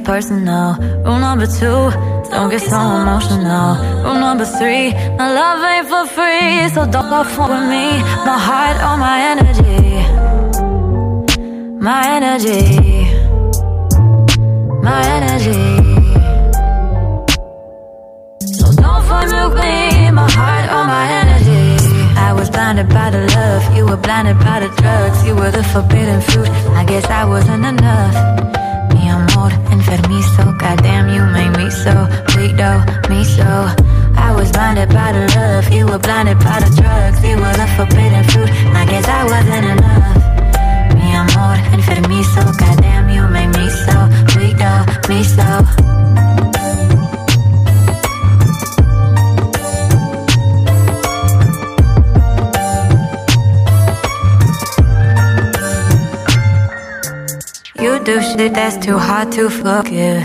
Personal. Rule number two, don't get so emotional. Rule number three, my love ain't for free, so don't go with me. My heart or my energy, my energy my energy. So don't fuck with me, my heart or my energy. I was blinded by the love, you were blinded by the drugs, you were the forbidden fruit. I guess I wasn't enough. Shit that's too hard to forgive.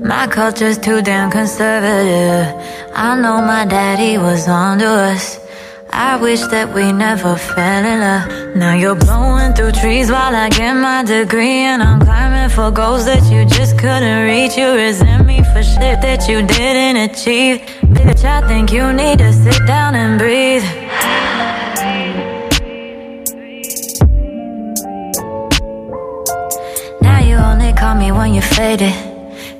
My culture's too damn conservative. I know my daddy was onto us. I wish that we never fell in love. Now you're blowing through trees while I get my degree. And I'm climbing for goals that you just couldn't reach. You resent me for shit that you didn't achieve. Bitch, I think you need to sit down and breathe. Call me when you're faded.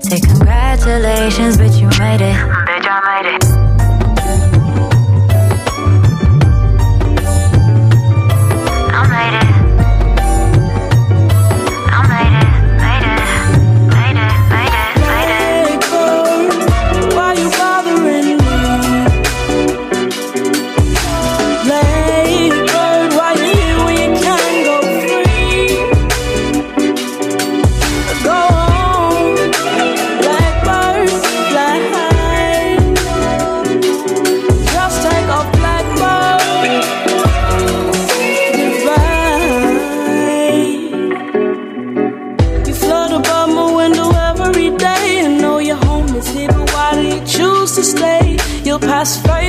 Say congratulations, bitch, you made it. Bitch, I made it.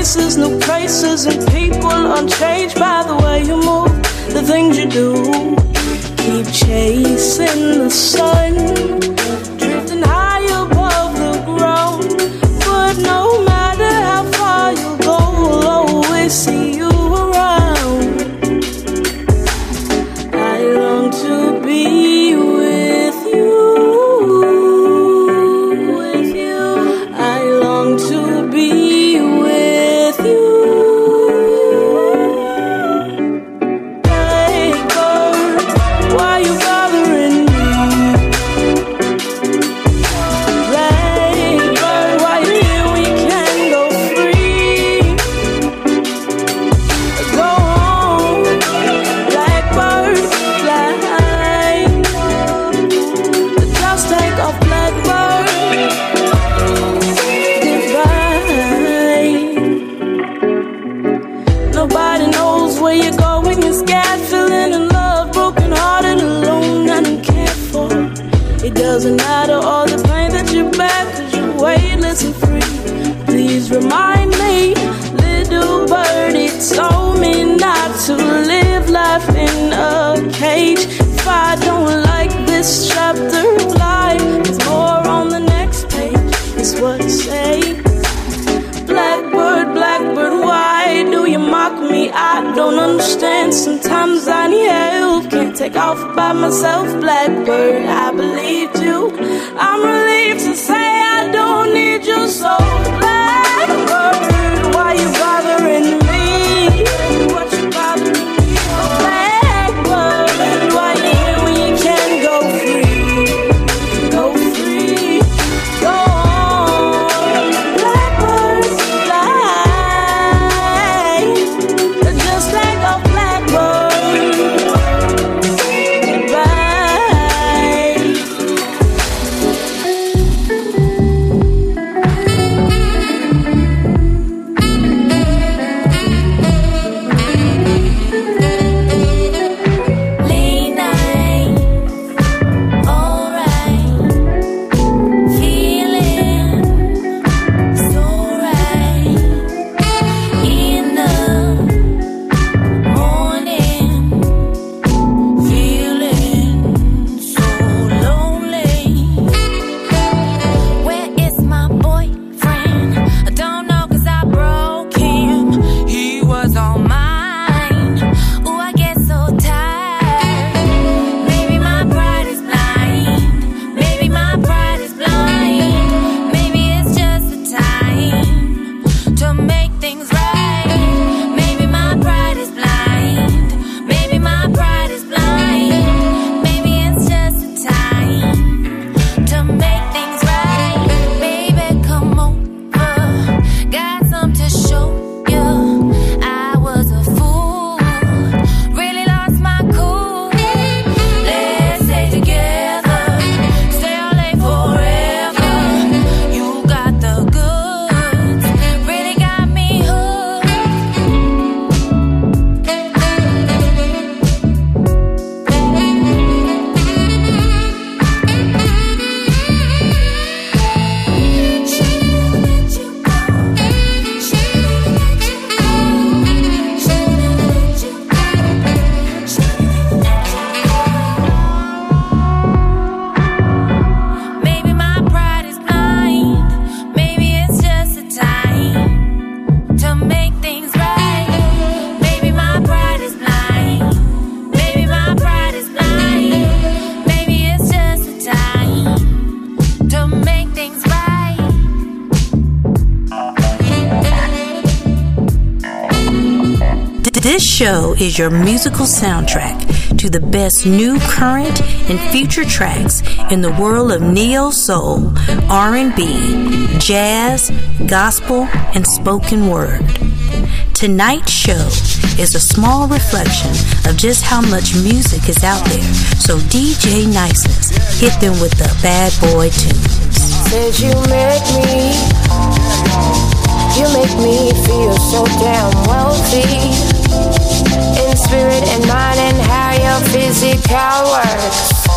Faces, new places, and people unchanged by the way you move, the things you do. Keep chasing the sun, drifting high above the ground. But no matter how far you go, I'll always see to live life in a cage. If I don't like this chapter of life, there's more on the next page. It's what it say. Blackbird, blackbird, why do you mock me? I don't understand. Sometimes I need help. Can't take off by myself. Blackbird, I believed you. I'm relieved to say I don't need you so. Blackbird, show is your musical soundtrack to the best new, current, and future tracks in the world of neo soul, R&B, jazz, gospel, and spoken word. Tonight's show is a small reflection of just how much music is out there. So DJ Niceness hit them with the bad boy tunes. You make me, you make me feel so damn wealthy. In spirit and mind and how your physical works.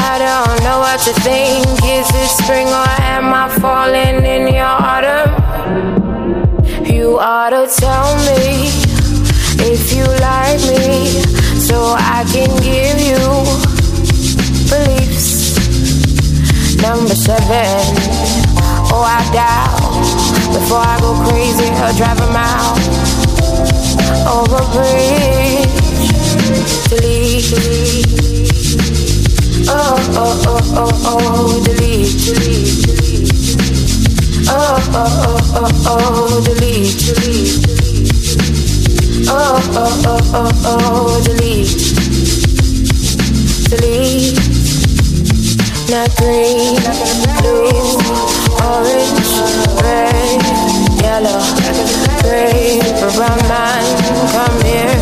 I don't know what to think. Is it spring or am I falling in your autumn? You ought to tell me if you like me so I can give you beliefs. Number seven, oh, I doubt before I go crazy or drive a mile over bridge delete. Oh, oh, oh, oh, oh, delete, delete. Oh, oh, oh, oh, oh, delete, delete. Oh, oh, oh, oh, oh, delete, delete. Not green, blue, orange, red, yellow, gray, brown man, come here.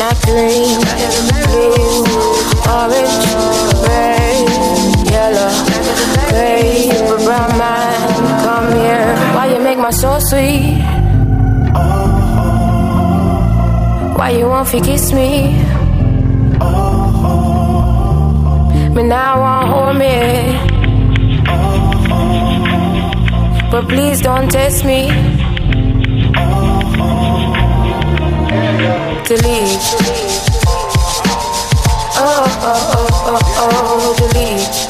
Not green, blue, orange, red, yellow, gray, brown man, come here. Why you make my soul sweet? Why you won't kiss me? Me now I hold me. But please don't test me. Delete. Oh, oh, oh, oh, oh, delete.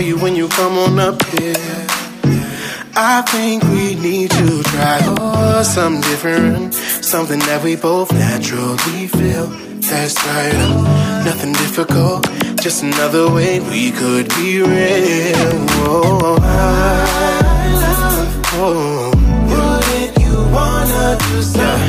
you when you come on up here. I think we need to try for something different, something that we both naturally feel. That's right, nothing difficult, just another way we could be real. Oh, I love, oh, oh. wouldn't you wanna do something?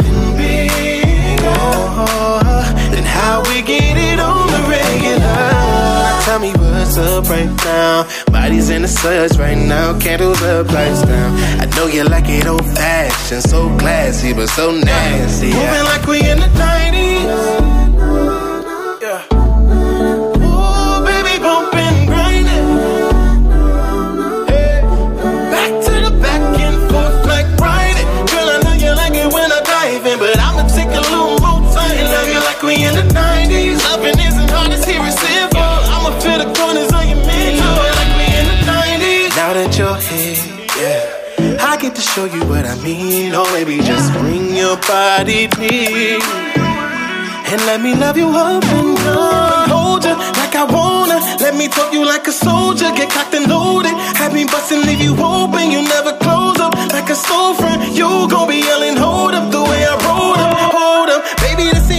Tell me what's up right now. Bodies in the suds right now, candles up, lights down. I know you like it old fashioned, so classy but so nasty. Moving like we in the 90s. show you what I mean. Oh, or maybe just bring your body deep. And let me love you up and down. Hold you like I wanna. Let me talk you like a soldier. Get cocked and loaded. Have me bustin', leave you open. You never close up like a storefront. You gon' be yelling, hold up the way I roll up. Hold up, baby, this ain't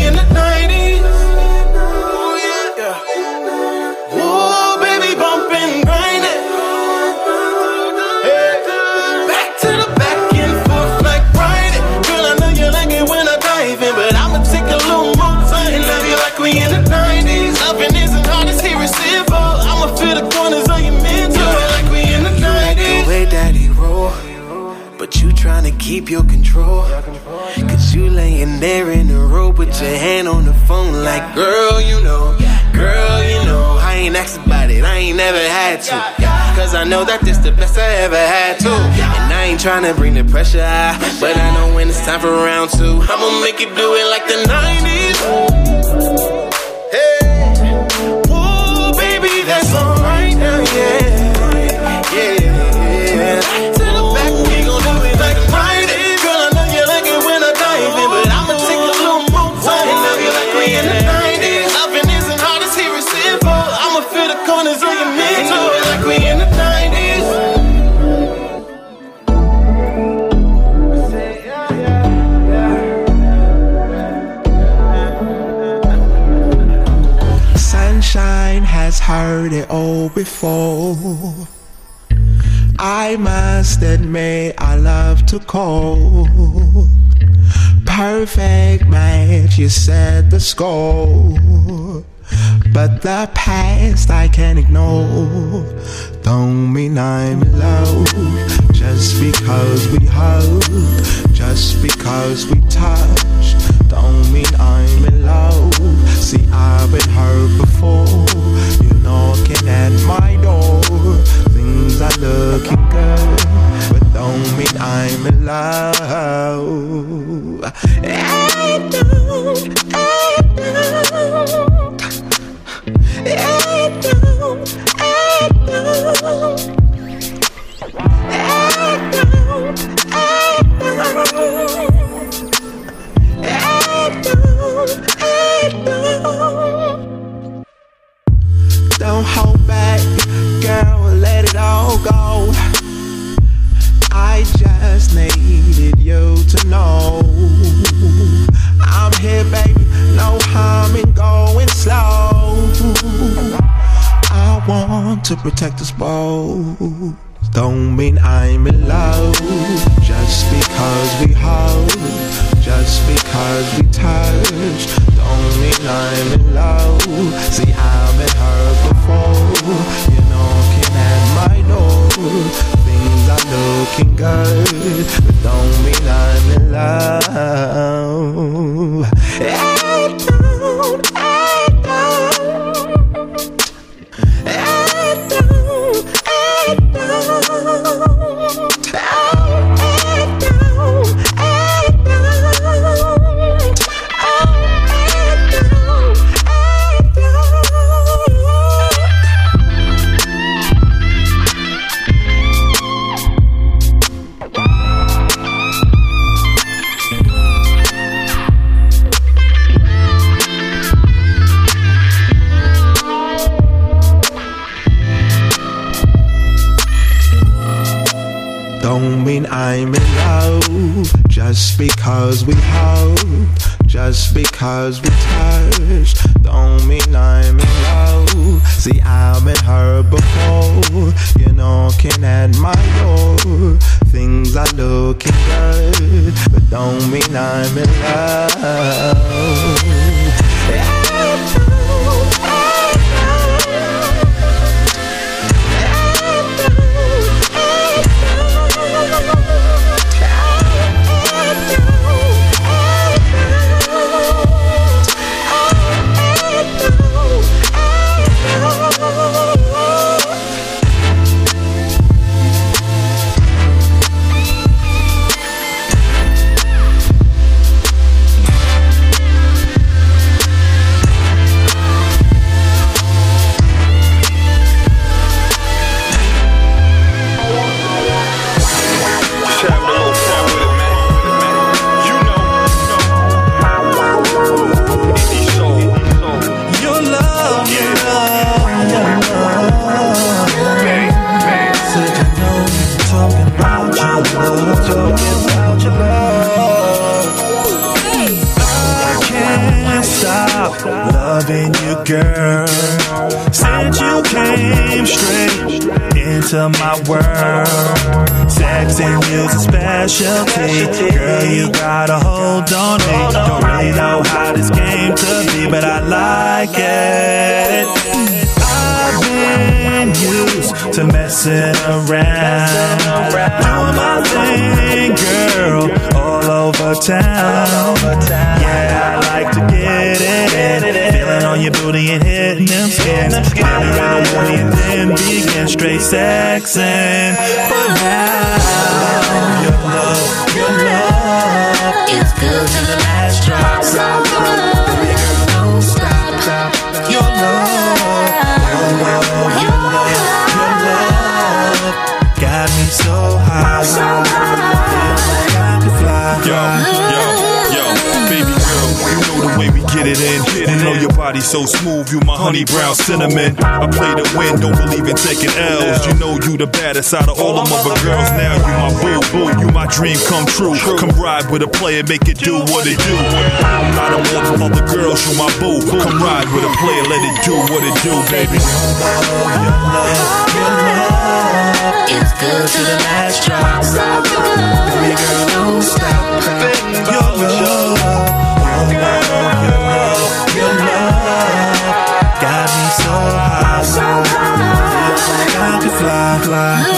your control. Cause you laying there in the road with your hand on the phone, like, girl, you know, girl, you know. I ain't asked about it, I ain't never had to. Cause I know that this the best I ever had to. And I ain't tryna bring the pressure high, but I know when it's time for round two, I'ma make you do it like the 90s. To call. Perfect match, you set the score. But the past I can't ignore. Don't mean I'm in love just because we hug, just because we touch. Don't mean I'm in love. See, I've been hurt before. You're knocking at my door. Things are looking good, mean I'm in love. To know I'm here, baby, no harm in going slow. I want to protect us both. Don't mean I'm in love just because we hold, just because we touch. Don't mean I'm in love. See, I've been hurt before. You're knocking at my door. Looking good, but don't mean I'm in love. I because we touch. Don't mean I'm in love. See, I've been hurt before. Knocking at my door. Things are looking good, but don't mean I'm in Your your so smooth, you my honey brown cinnamon. I play to win, don't believe in taking L's. You know you the baddest out of all them other girls. Now you my boo, boo, you my dream come true. Come ride with a player, make it do what it do. I don't want them other girls, you my boo. Come ride with a player, let it do what it do, baby. It's good to the last drop. Baby girl, don't stop. Your love, your love, your love, fly,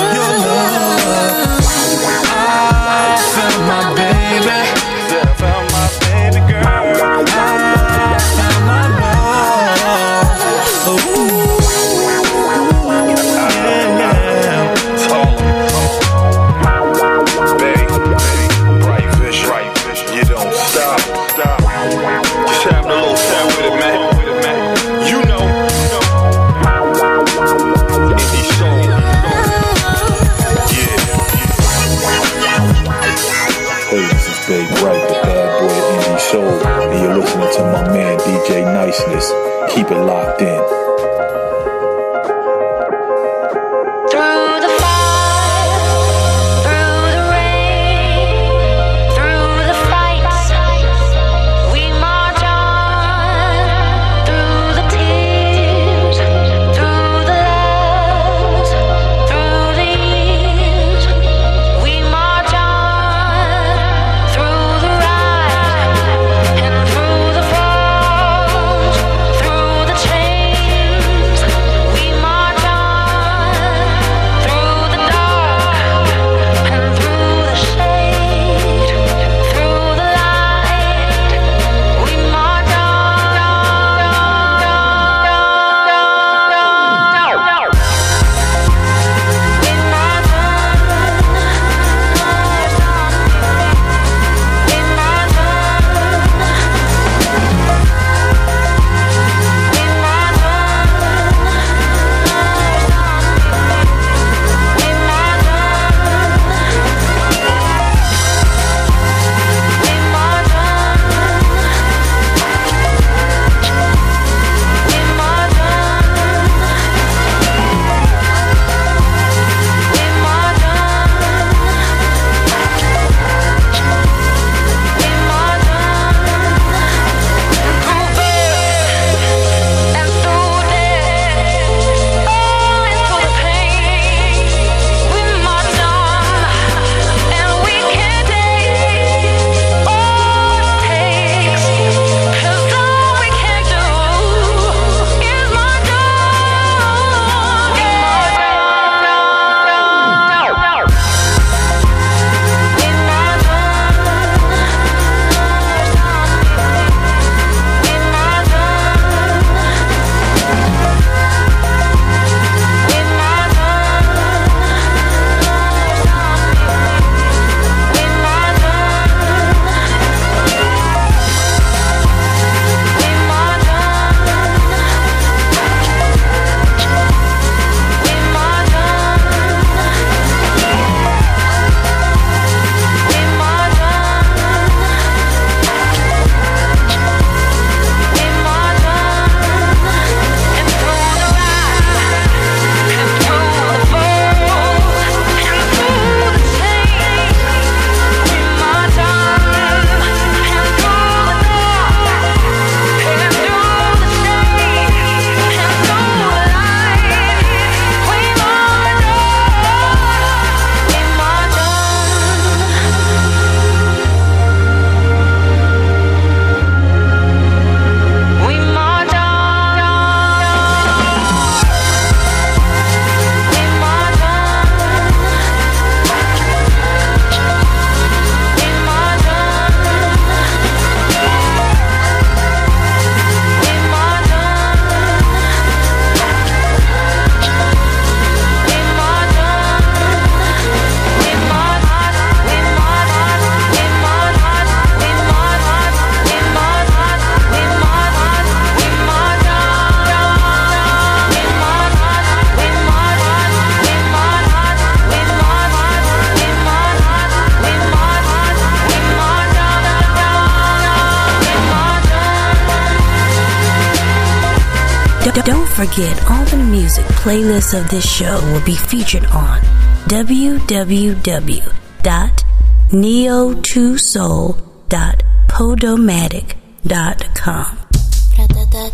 playlist of this show will be featured on www.neo2soul.podomatic.com.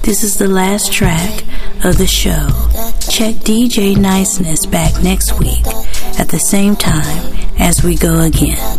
This is the last track of the show. Check DJ Niceness back next week at the same time as we go again.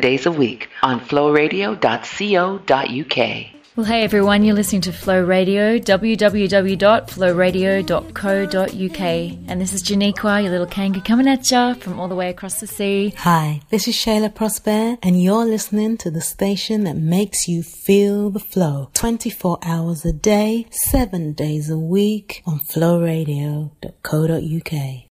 7 days a week on flowradio.co.uk. Well, hey everyone, you're listening to Flow Radio, www.flowradio.co.uk. And this is Janiqua, your little kangaroo, coming at ya from all the way across the sea. Hi, this is Shayla Prosper, and you're listening to the station that makes you feel the flow 24 hours a day, 7 days a week on flowradio.co.uk.